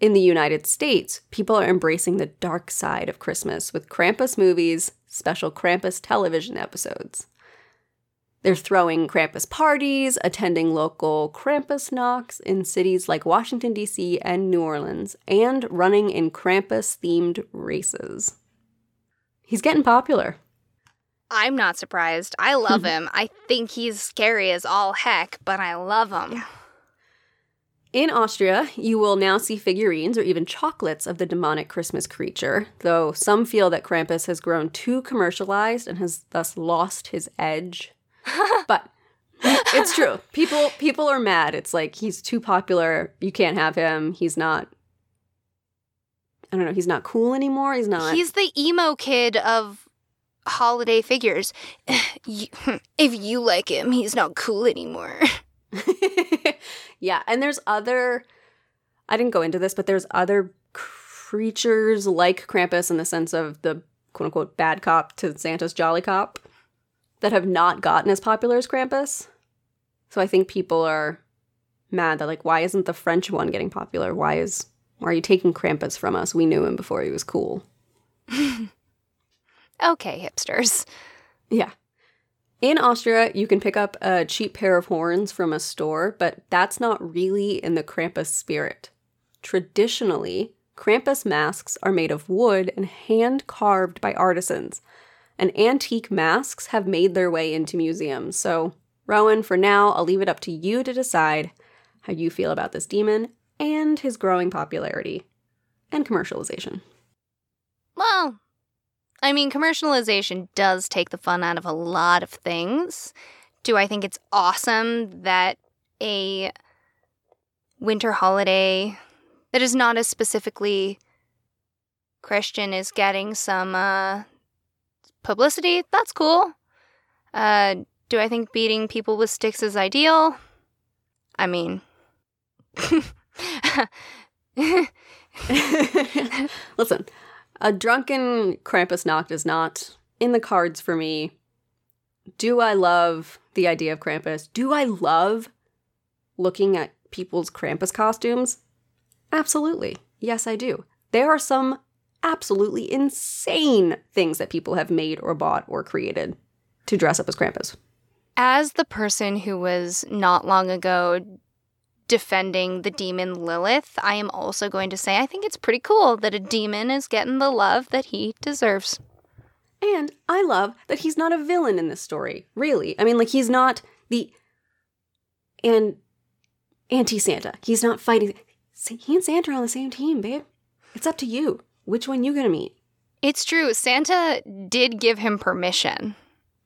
In the United States, people are embracing the dark side of Christmas with Krampus movies, special Krampus television episodes. They're throwing Krampus parties, attending local Krampusnachts in cities like Washington, D.C. and New Orleans, and running in Krampus themed races. He's getting popular. I'm not surprised. I love him. I think he's scary as all heck, but I love him. In Austria, you will now see figurines or even chocolates of the demonic Christmas creature, though some feel that Krampus has grown too commercialized and has thus lost his edge. but it's true. People people are mad. It's like he's too popular. You can't have him. He's not I don't know, he's not cool anymore. He's not He's the emo kid of holiday figures. if you like him, he's not cool anymore. yeah, and there's other I didn't go into this, but there's other creatures like Krampus in the sense of the quote unquote bad cop to Santa's jolly cop that have not gotten as popular as Krampus. So I think people are mad that like why isn't the French one getting popular? Why is why are you taking Krampus from us? We knew him before he was cool. okay, hipsters. Yeah. In Austria, you can pick up a cheap pair of horns from a store, but that's not really in the Krampus spirit. Traditionally, Krampus masks are made of wood and hand carved by artisans, and antique masks have made their way into museums. So, Rowan, for now, I'll leave it up to you to decide how you feel about this demon and his growing popularity and commercialization. Well, I mean, commercialization does take the fun out of a lot of things. Do I think it's awesome that a winter holiday that is not as specifically Christian is getting some uh, publicity? That's cool. Uh, do I think beating people with sticks is ideal? I mean, Listen, a drunken Krampusnacht is not in the cards for me. Do I love the idea of Krampus? Do I love looking at people's Krampus costumes? Absolutely. Yes, I do. There are some absolutely insane things that people have made or bought or created to dress up as Krampus. As the person who was not long ago defending the demon Lilith, I am also going to say I think it's pretty cool that a demon is getting the love that he deserves. And I love that he's not a villain in this story, really. I mean, like, he's not the. And anti Santa. He's not fighting. He and Santa are on the same team, babe. It's up to you. Which one you gonna meet? It's true. Santa did give him permission.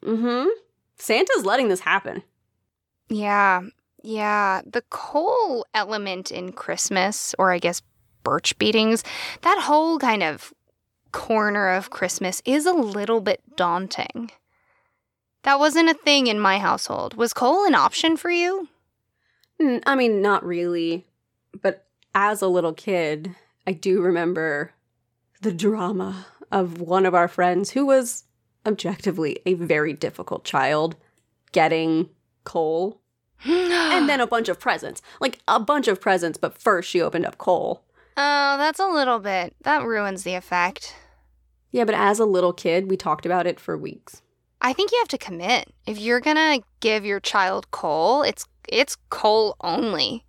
Mm hmm. Santa's letting this happen. Yeah, yeah, the coal element in Christmas, or I guess birch beatings, that whole kind of corner of Christmas is a little bit daunting. That wasn't a thing in my household. Was coal an option for you? I mean, not really. But as a little kid, I do remember the drama of one of our friends who was objectively a very difficult child getting coal and then a bunch of presents. Like a bunch of presents, but first she opened up coal. Oh, that's a little bit. That ruins the effect. Yeah, but as a little kid, we talked about it for weeks. I think you have to commit. If you're going to give your child coal, it's it's coal only.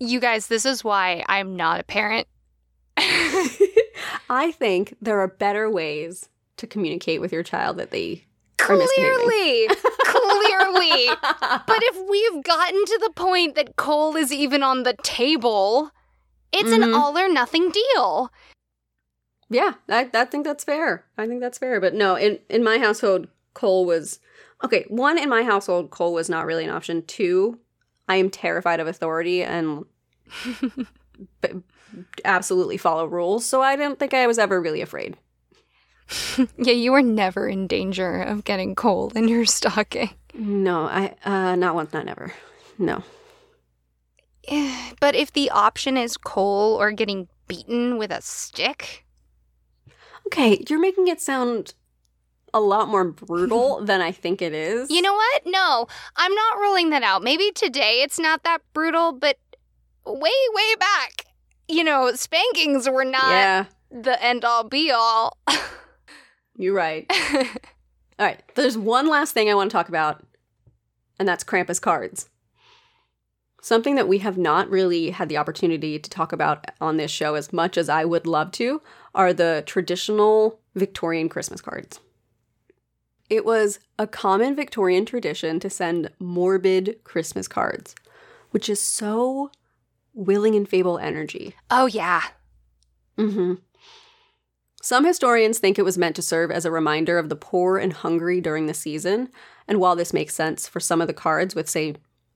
You guys, this is why I'm not a parent. I think there are better ways to communicate with your child that they clearly. Clearly. But if we've gotten to the point that coal is even on the table it's mm-hmm. an all or nothing deal. Yeah I, I think that's fair. I think that's fair. But no in, in my household coal was okay one in my household coal was not really an option. Two i am terrified of authority and b- absolutely follow rules so i don't think i was ever really afraid yeah, you were never in danger of getting coal in your stocking. No, I uh not once, not ever. No. But if the option is coal or getting beaten with a stick? Okay, you're making it sound a lot more brutal than I think it is. You know what? No, I'm not ruling that out. Maybe today it's not that brutal, but way, way back, you know, spankings were not yeah. the end all be all. You're right. All right. There's one last thing I want to talk about, and that's Krampus cards. Something that we have not really had the opportunity to talk about on this show as much as I would love to are the traditional Victorian Christmas cards. It was a common Victorian tradition to send morbid Christmas cards, which is so willing and fable energy. Oh, yeah. Mm hmm. Some historians think it was meant to serve as a reminder of the poor and hungry during the season, and while this makes sense for some of the cards with, say,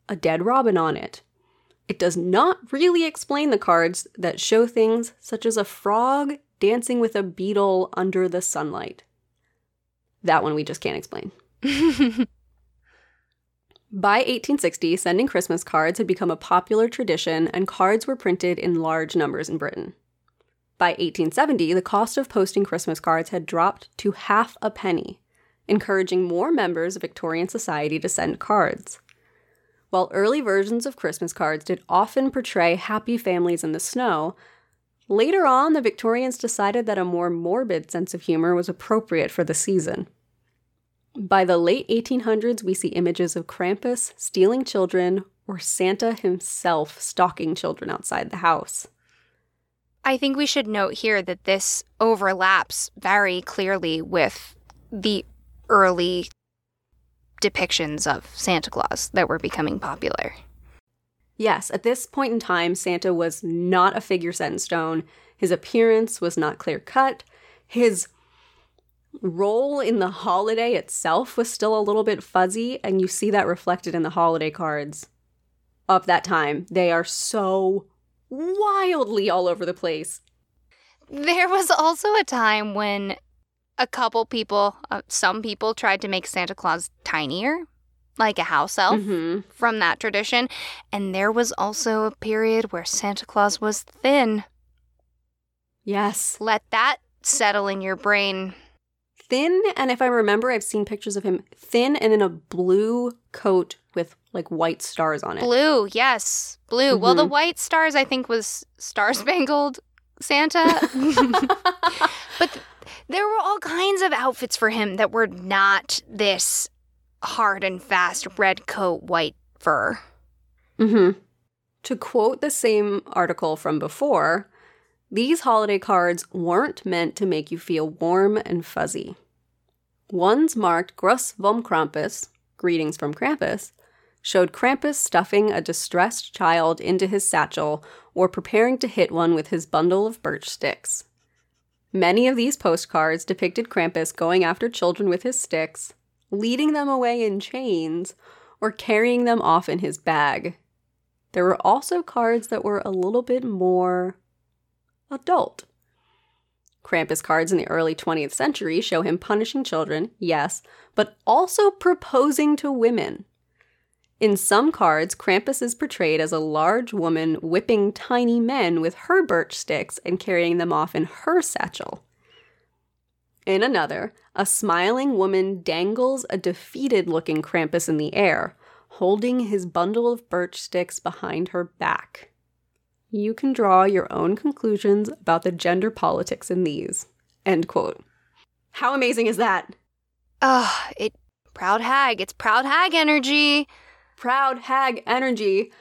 a dead robin on it, it does not really explain the cards that show things such as a frog dancing with a beetle under the sunlight. That one we just can't explain. By 1860, sending Christmas cards had become a popular tradition, and cards were printed in large numbers in Britain. By 1870, the cost of posting Christmas cards had dropped to half a penny, encouraging more members of Victorian society to send cards. While early versions of Christmas cards did often portray happy families in the snow, later on the Victorians decided that a more morbid sense of humor was appropriate for the season. By the late 1800s, we see images of Krampus stealing children or Santa himself stalking children outside the house. I think we should note here that this overlaps very clearly with the early depictions of Santa Claus that were becoming popular. Yes, at this point in time, Santa was not a figure set in stone. His appearance was not clear cut. His role in the holiday itself was still a little bit fuzzy, and you see that reflected in the holiday cards of that time. They are so wildly all over the place. There was also a time when a couple people, uh, some people tried to make Santa Claus tinier, like a house elf Mm-hmm. from that tradition. And there was also a period where Santa Claus was thin. Yes. Let that settle in your brain. Thin, and if I remember, I've seen pictures of him thin and in a blue coat with like white stars on it. Blue, yes, blue. Well, the Mhm. white stars, I think, was Star Spangled Santa. but th- there were all kinds of outfits for him that were not this hard and fast red coat, white fur. Mm-hmm. To quote the same article from before, these holiday cards weren't meant to make you feel warm and fuzzy. Ones marked Gruss vom Krampus, greetings from Krampus, showed Krampus stuffing a distressed child into his satchel or preparing to hit one with his bundle of birch sticks. Many of these postcards depicted Krampus going after children with his sticks, leading them away in chains, or carrying them off in his bag. There were also cards that were a little bit more adult. Krampus cards in the early 20th century show him punishing children, yes, but also proposing to women. In some cards, Krampus is portrayed as a large woman whipping tiny men with her birch sticks and carrying them off in her satchel. In another, a smiling woman dangles a defeated looking Krampus in the air, holding his bundle of birch sticks behind her back. You can draw your own conclusions about the gender politics in these. End quote. How amazing is that? Ugh, it proud hag. It's proud hag energy. Proud hag energy.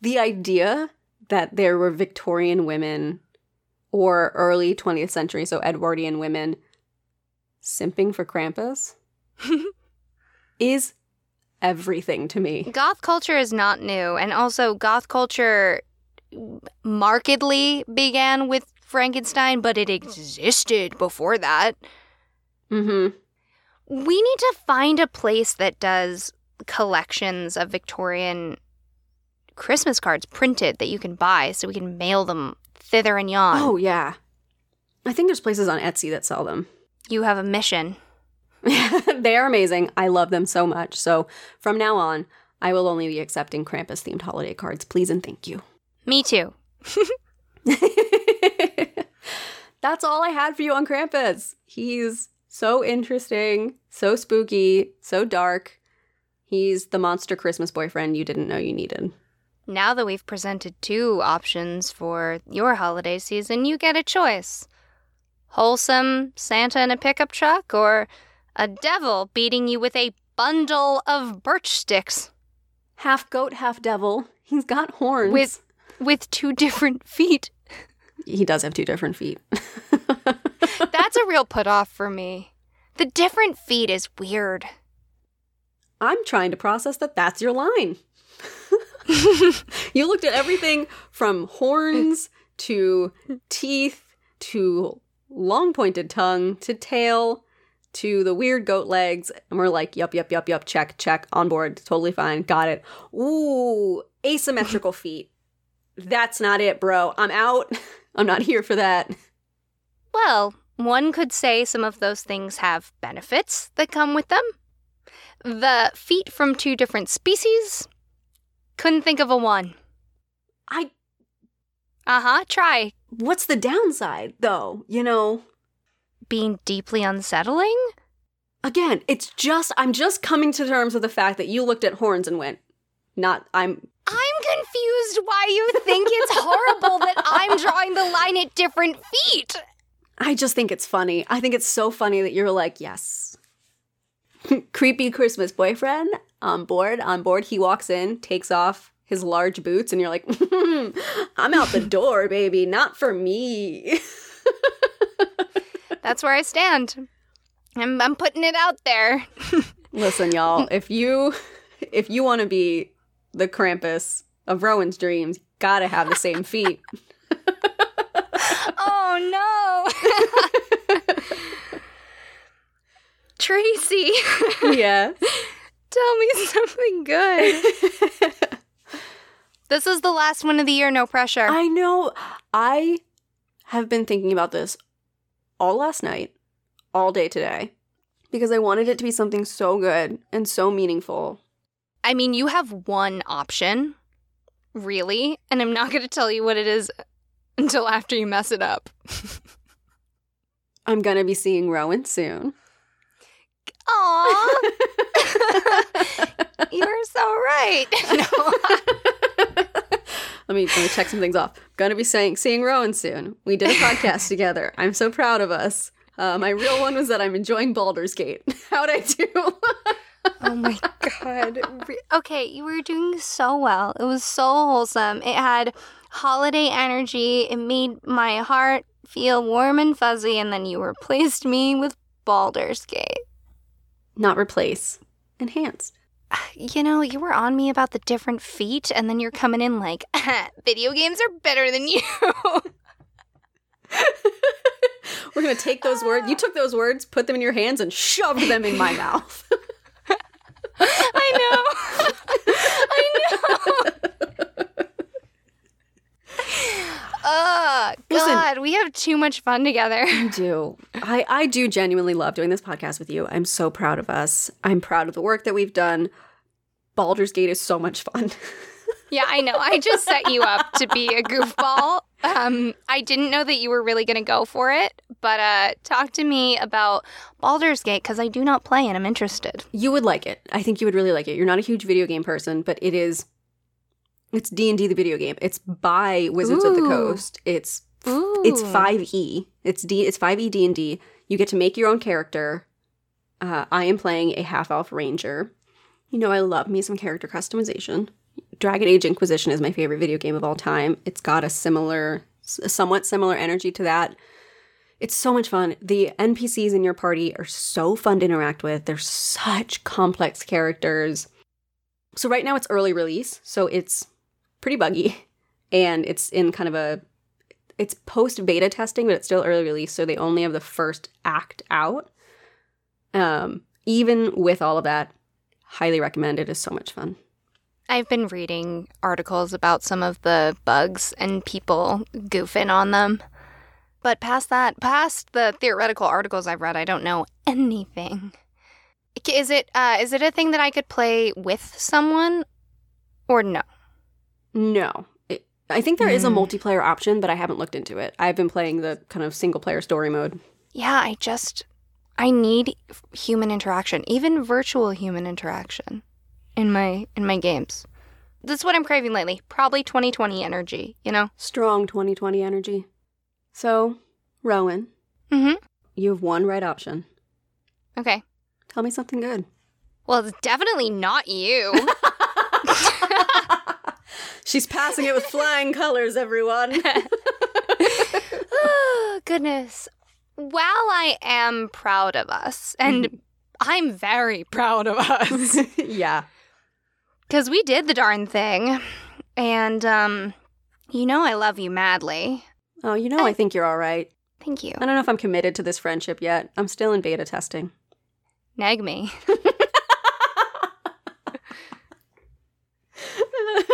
The idea that there were Victorian women or early 20th century, so Edwardian women, simping for Krampus is everything to me. Goth culture is not new, and also goth culture markedly began with Frankenstein, but it existed before that. Mm-hmm. We need to find a place that does collections of Victorian Christmas cards printed that you can buy so we can mail them thither and yon. Oh, yeah. I think there's places on Etsy that sell them. You have a mission. they are amazing. I love them so much. So from now on, I will only be accepting Krampus themed holiday cards. Please and thank you. Me too. That's all I had for you on Krampus. He's so interesting, so spooky, so dark. He's the monster Christmas boyfriend you didn't know you needed. Now that we've presented two options for your holiday season, you get a choice. Wholesome Santa in a pickup truck or a devil beating you with a bundle of birch sticks Half goat, half devil. He's got horns. with with two different feet. he does have two different feet. That's a real put off for me. The different feet is weird. I'm trying to process that that's your line. you looked at everything from horns to teeth to long pointed tongue to tail to the weird goat legs. And we're like, yup, yup, yup, yup, check, check, on board, totally fine, got it. Ooh, asymmetrical feet. That's not it, bro. I'm out. I'm not here for that. Well, one could say some of those things have benefits that come with them. The feet from two different species, couldn't think of a one. I. Uh huh, try. What's the downside, though? You know, Being deeply unsettling? again, it's just, I'm just coming to terms with the fact that you looked at horns and went, not, I'm, I'm confused why you think it's horrible that I'm drawing the line at different feet. I just think it's funny. I think it's so funny that you're like, yes. Creepy Christmas boyfriend on board, on board. He walks in, takes off his large boots, and you're like, I'm out the door, baby, not for me. That's where I stand. I'm, I'm putting it out there. Listen, y'all, if you if you want to be the Krampus of Rowan's dreams, gotta have the same feet. Oh no. Tracy, yeah. tell me something good. This is the last one of the year, no pressure. I know. I have been thinking about this all last night, all day today, because I wanted it to be something so good and so meaningful. I mean, you have one option, really, and I'm not going to tell you what it is until after you mess it up. I'm gonna be seeing Rowan soon. Aw, you're so right. let me let me check some things off. Gonna be saying seeing Rowan soon. We did a podcast together. I'm so proud of us. Uh, my real one was that I'm enjoying Baldur's Gate. How'd I do? Oh my god. Okay, you were doing so well. It was so wholesome. It had holiday energy. It made my heart feel warm and fuzzy, and then you replaced me with Baldur's Gate. Not replace, enhanced. You know, you were on me about the different feet, and then you're coming in like, video games are better than you. We're gonna take those words. You took those words, put them in your hands, and shoved them in my mouth. I know. I know. Oh, Listen. God, we have too much fun together. I do. I, I do genuinely love doing this podcast with you. I'm so proud of us. I'm proud of the work that we've done. Baldur's Gate is so much fun. Yeah, I know. I just set you up to be a goofball. Um, I didn't know that you were really going to go for it, but uh, talk to me about Baldur's Gate because I do not play and I'm interested. you would like it. I think you would really like it. You're not a huge video game person, but it is. It's D and D the video game. It's by Wizards of the Coast. It's Ooh. it's five E. It's D. It's five E D and D. You get to make your own character. Uh, I am playing a half elf ranger. You know I love me some character customization. Dragon Age Inquisition is my favorite video game of all time. It's got a similar, somewhat similar energy to that. It's so much fun. The NPCs in your party are so fun to interact with. They're such complex characters. So right now it's early release, so it's pretty buggy and it's in kind of a it's post beta testing, but it's still early release, so they only have the first act out. Um, even with all of that, highly recommend it is so much fun. I've been reading articles about some of the bugs and people goofing on them. But past that, past the theoretical articles I've read, I don't know anything. Is it uh, is it a thing that I could play with someone, or no? No. It, I think there is a Hmm. multiplayer option, but I haven't looked into it. I've been playing the kind of single player story mode. Yeah, I just I need human interaction, even virtual human interaction in my in my games. That's what I'm craving lately. Probably 2020 energy, you know. Strong 2020 energy. So, Rowan, Mhm. you have one right option. Okay. Tell me something good. Well, it's definitely not you. She's passing it with flying colors, everyone. oh, goodness. While I am proud of us, and I'm very proud of us, yeah. Because we did the darn thing, and um, you know I love you madly. Oh, you know, I think you're all right. Thank you. I don't know if I'm committed to this friendship yet. I'm still in beta testing. Nag me.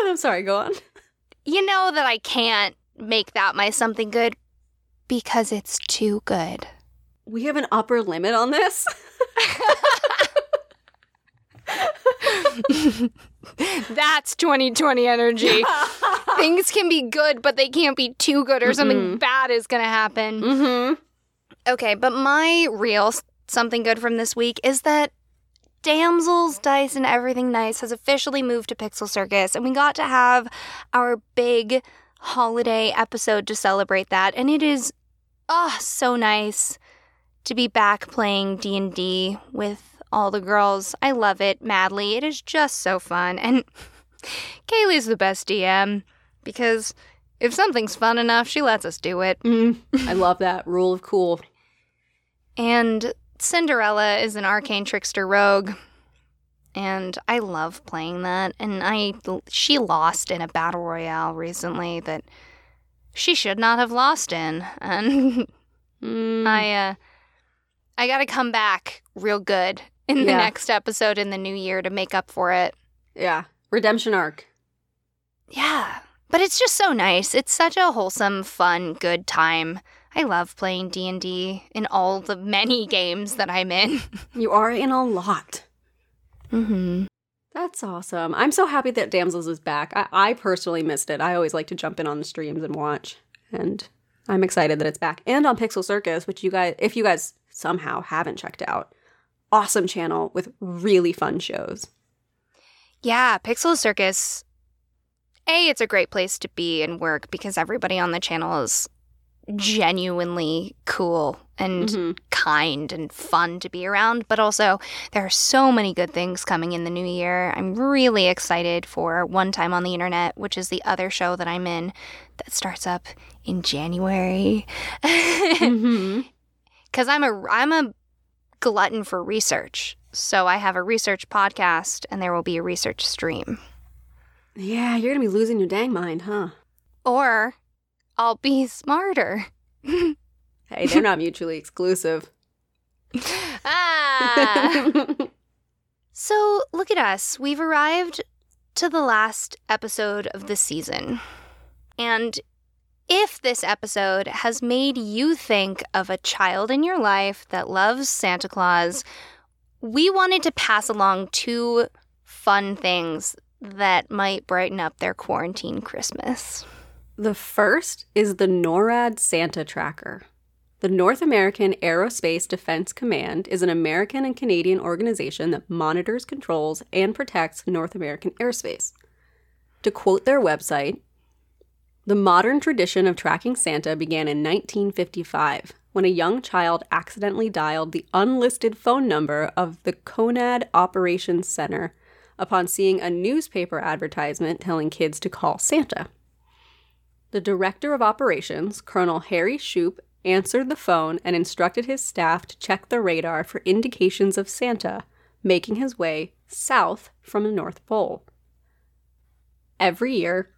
I'm sorry, go on. You know that I can't make that my something good because it's too good. we have an upper limit on this. That's 2020 energy. Things can be good, but they can't be too good, or something bad is going to happen. mm-hmm. Okay, but my real something good from this week is that Damsels, Dice, and Everything Nice has officially moved to Pixel Circus, and we got to have our big holiday episode to celebrate that, and it is ah so nice to be back playing D&D with all the girls. I love it madly. It is just so fun, and Kaylee's the best DM because if something's fun enough, she lets us do it. Mm. I love that rule of cool. And Cinderella is an arcane trickster rogue. And I love playing that. And I she lost in a battle royale recently that she should not have lost in. And Mm. I uh I got to come back real good in the Yeah. next episode in the new year to make up for it. yeah, redemption arc. Yeah. But it's just so nice. It's such a wholesome, fun, good time. I love playing D&D in all the many games that I'm in. You are in a lot. mhm. That's awesome. I'm so happy that Damsels is back. I, I personally missed it. I always like to jump in on the streams and watch, and I'm excited that it's back and on Pixel Circus, which you guys, if you guys somehow haven't checked out, awesome channel with really fun shows. Yeah, Pixel Circus. A, it's a great place to be and work because everybody on the channel is genuinely cool and Mhm. kind and fun to be around. But also, there are so many good things coming in the new year. I'm really excited for One Time on the Internet, which is the other show that I'm in that starts up in January. Because I'm a I'm a glutton for research. So I have a research podcast, and there will be a research stream. Yeah, you're gonna be losing your dang mind, huh? Or I'll be smarter. Hey, they're not mutually exclusive. ah. so look at us. We've arrived to the last episode of the season. And if this episode has made you think of a child in your life that loves Santa Claus, we wanted to pass along two fun things that might brighten up their quarantine Christmas. The first is the NORAD Santa Tracker. The North American Aerospace Defense Command is an American and Canadian organization that monitors, controls, and protects North American airspace. To quote their website, the modern tradition of tracking Santa began in 1955 when a young child accidentally dialed the unlisted phone number of the CONAD Operations Center upon seeing a newspaper advertisement telling kids to call Santa. The director of operations, Colonel Harry Shoup, answered the phone and instructed his staff to check the radar for indications of Santa making his way south from the North Pole. Every year,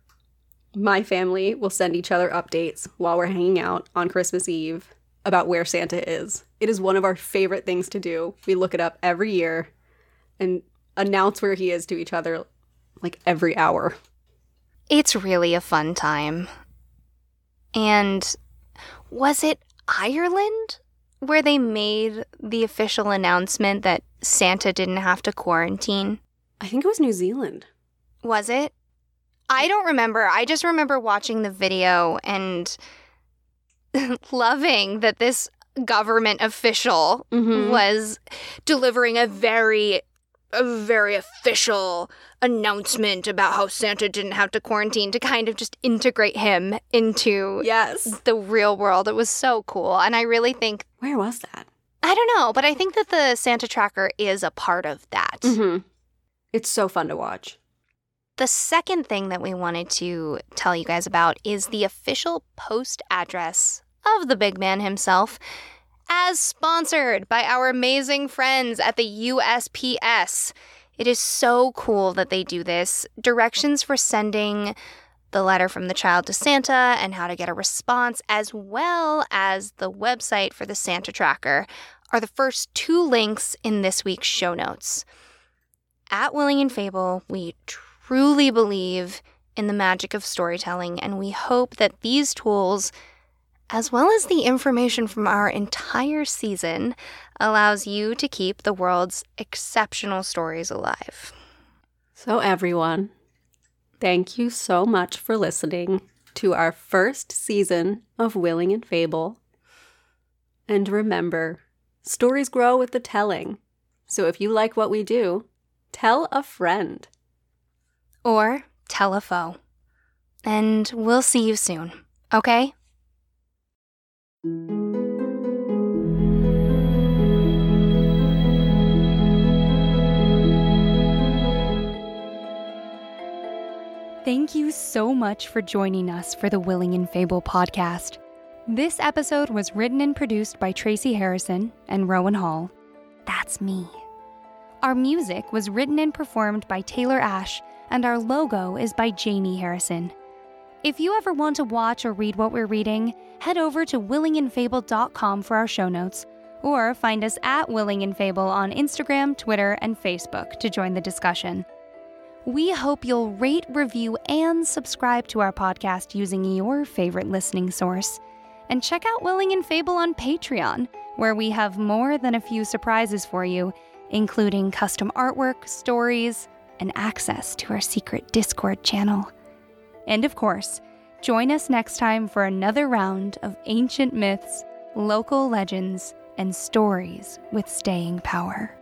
my family will send each other updates while we're hanging out on Christmas Eve about where Santa is. It is one of our favorite things to do. We look it up every year and announce where he is to each other like every hour. It's really a fun time. And was it Ireland where they made the official announcement that Santa didn't have to quarantine? I think it was New Zealand. Was it? I don't remember. I just remember watching the video and loving that this government official Mhm. was delivering a very a very official announcement about how Santa didn't have to quarantine to kind of just integrate him into Yes. the real world. It was so cool. And I really think Where was that? I don't know, but I think that the Santa tracker is a part of that. Mm-hmm. It's so fun to watch. The second thing that we wanted to tell you guys about is the official post address of the big man himself, as sponsored by our amazing friends at the USPS. It is so cool that they do this. Directions for sending the letter from the child to Santa and how to get a response, as well as the website for the Santa tracker, are the first two links in this week's show notes. At Willing and Fable, we truly believe in the magic of storytelling, and we hope that these tools as well as the information from our entire season, allows you to keep the world's exceptional stories alive. So, everyone, thank you so much for listening to our first season of Willing and Fable. And remember, stories grow with the telling. So, if you like what we do, tell a friend. Or tell. And we'll see you soon, okay? Thank you so much for joining us for the Willing and Fable podcast. This episode was written and produced by Tracy Harrison and Rowan Hall. That's me. Our music was written and performed by Taylor Ash, and our logo is by Jamie Harrison. If you ever want to watch or read what we're reading, head over to willingandfable.com for our show notes, or find us at Willing and Fable on Instagram, Twitter, and Facebook to join the discussion. We hope you'll rate, review, and subscribe to our podcast using your favorite listening source. And check out Willing and Fable on Patreon, where we have more than a few surprises for you, including custom artwork, stories, and access to our secret Discord channel. And of course, join us next time for another round of ancient myths, local legends, and stories with staying power.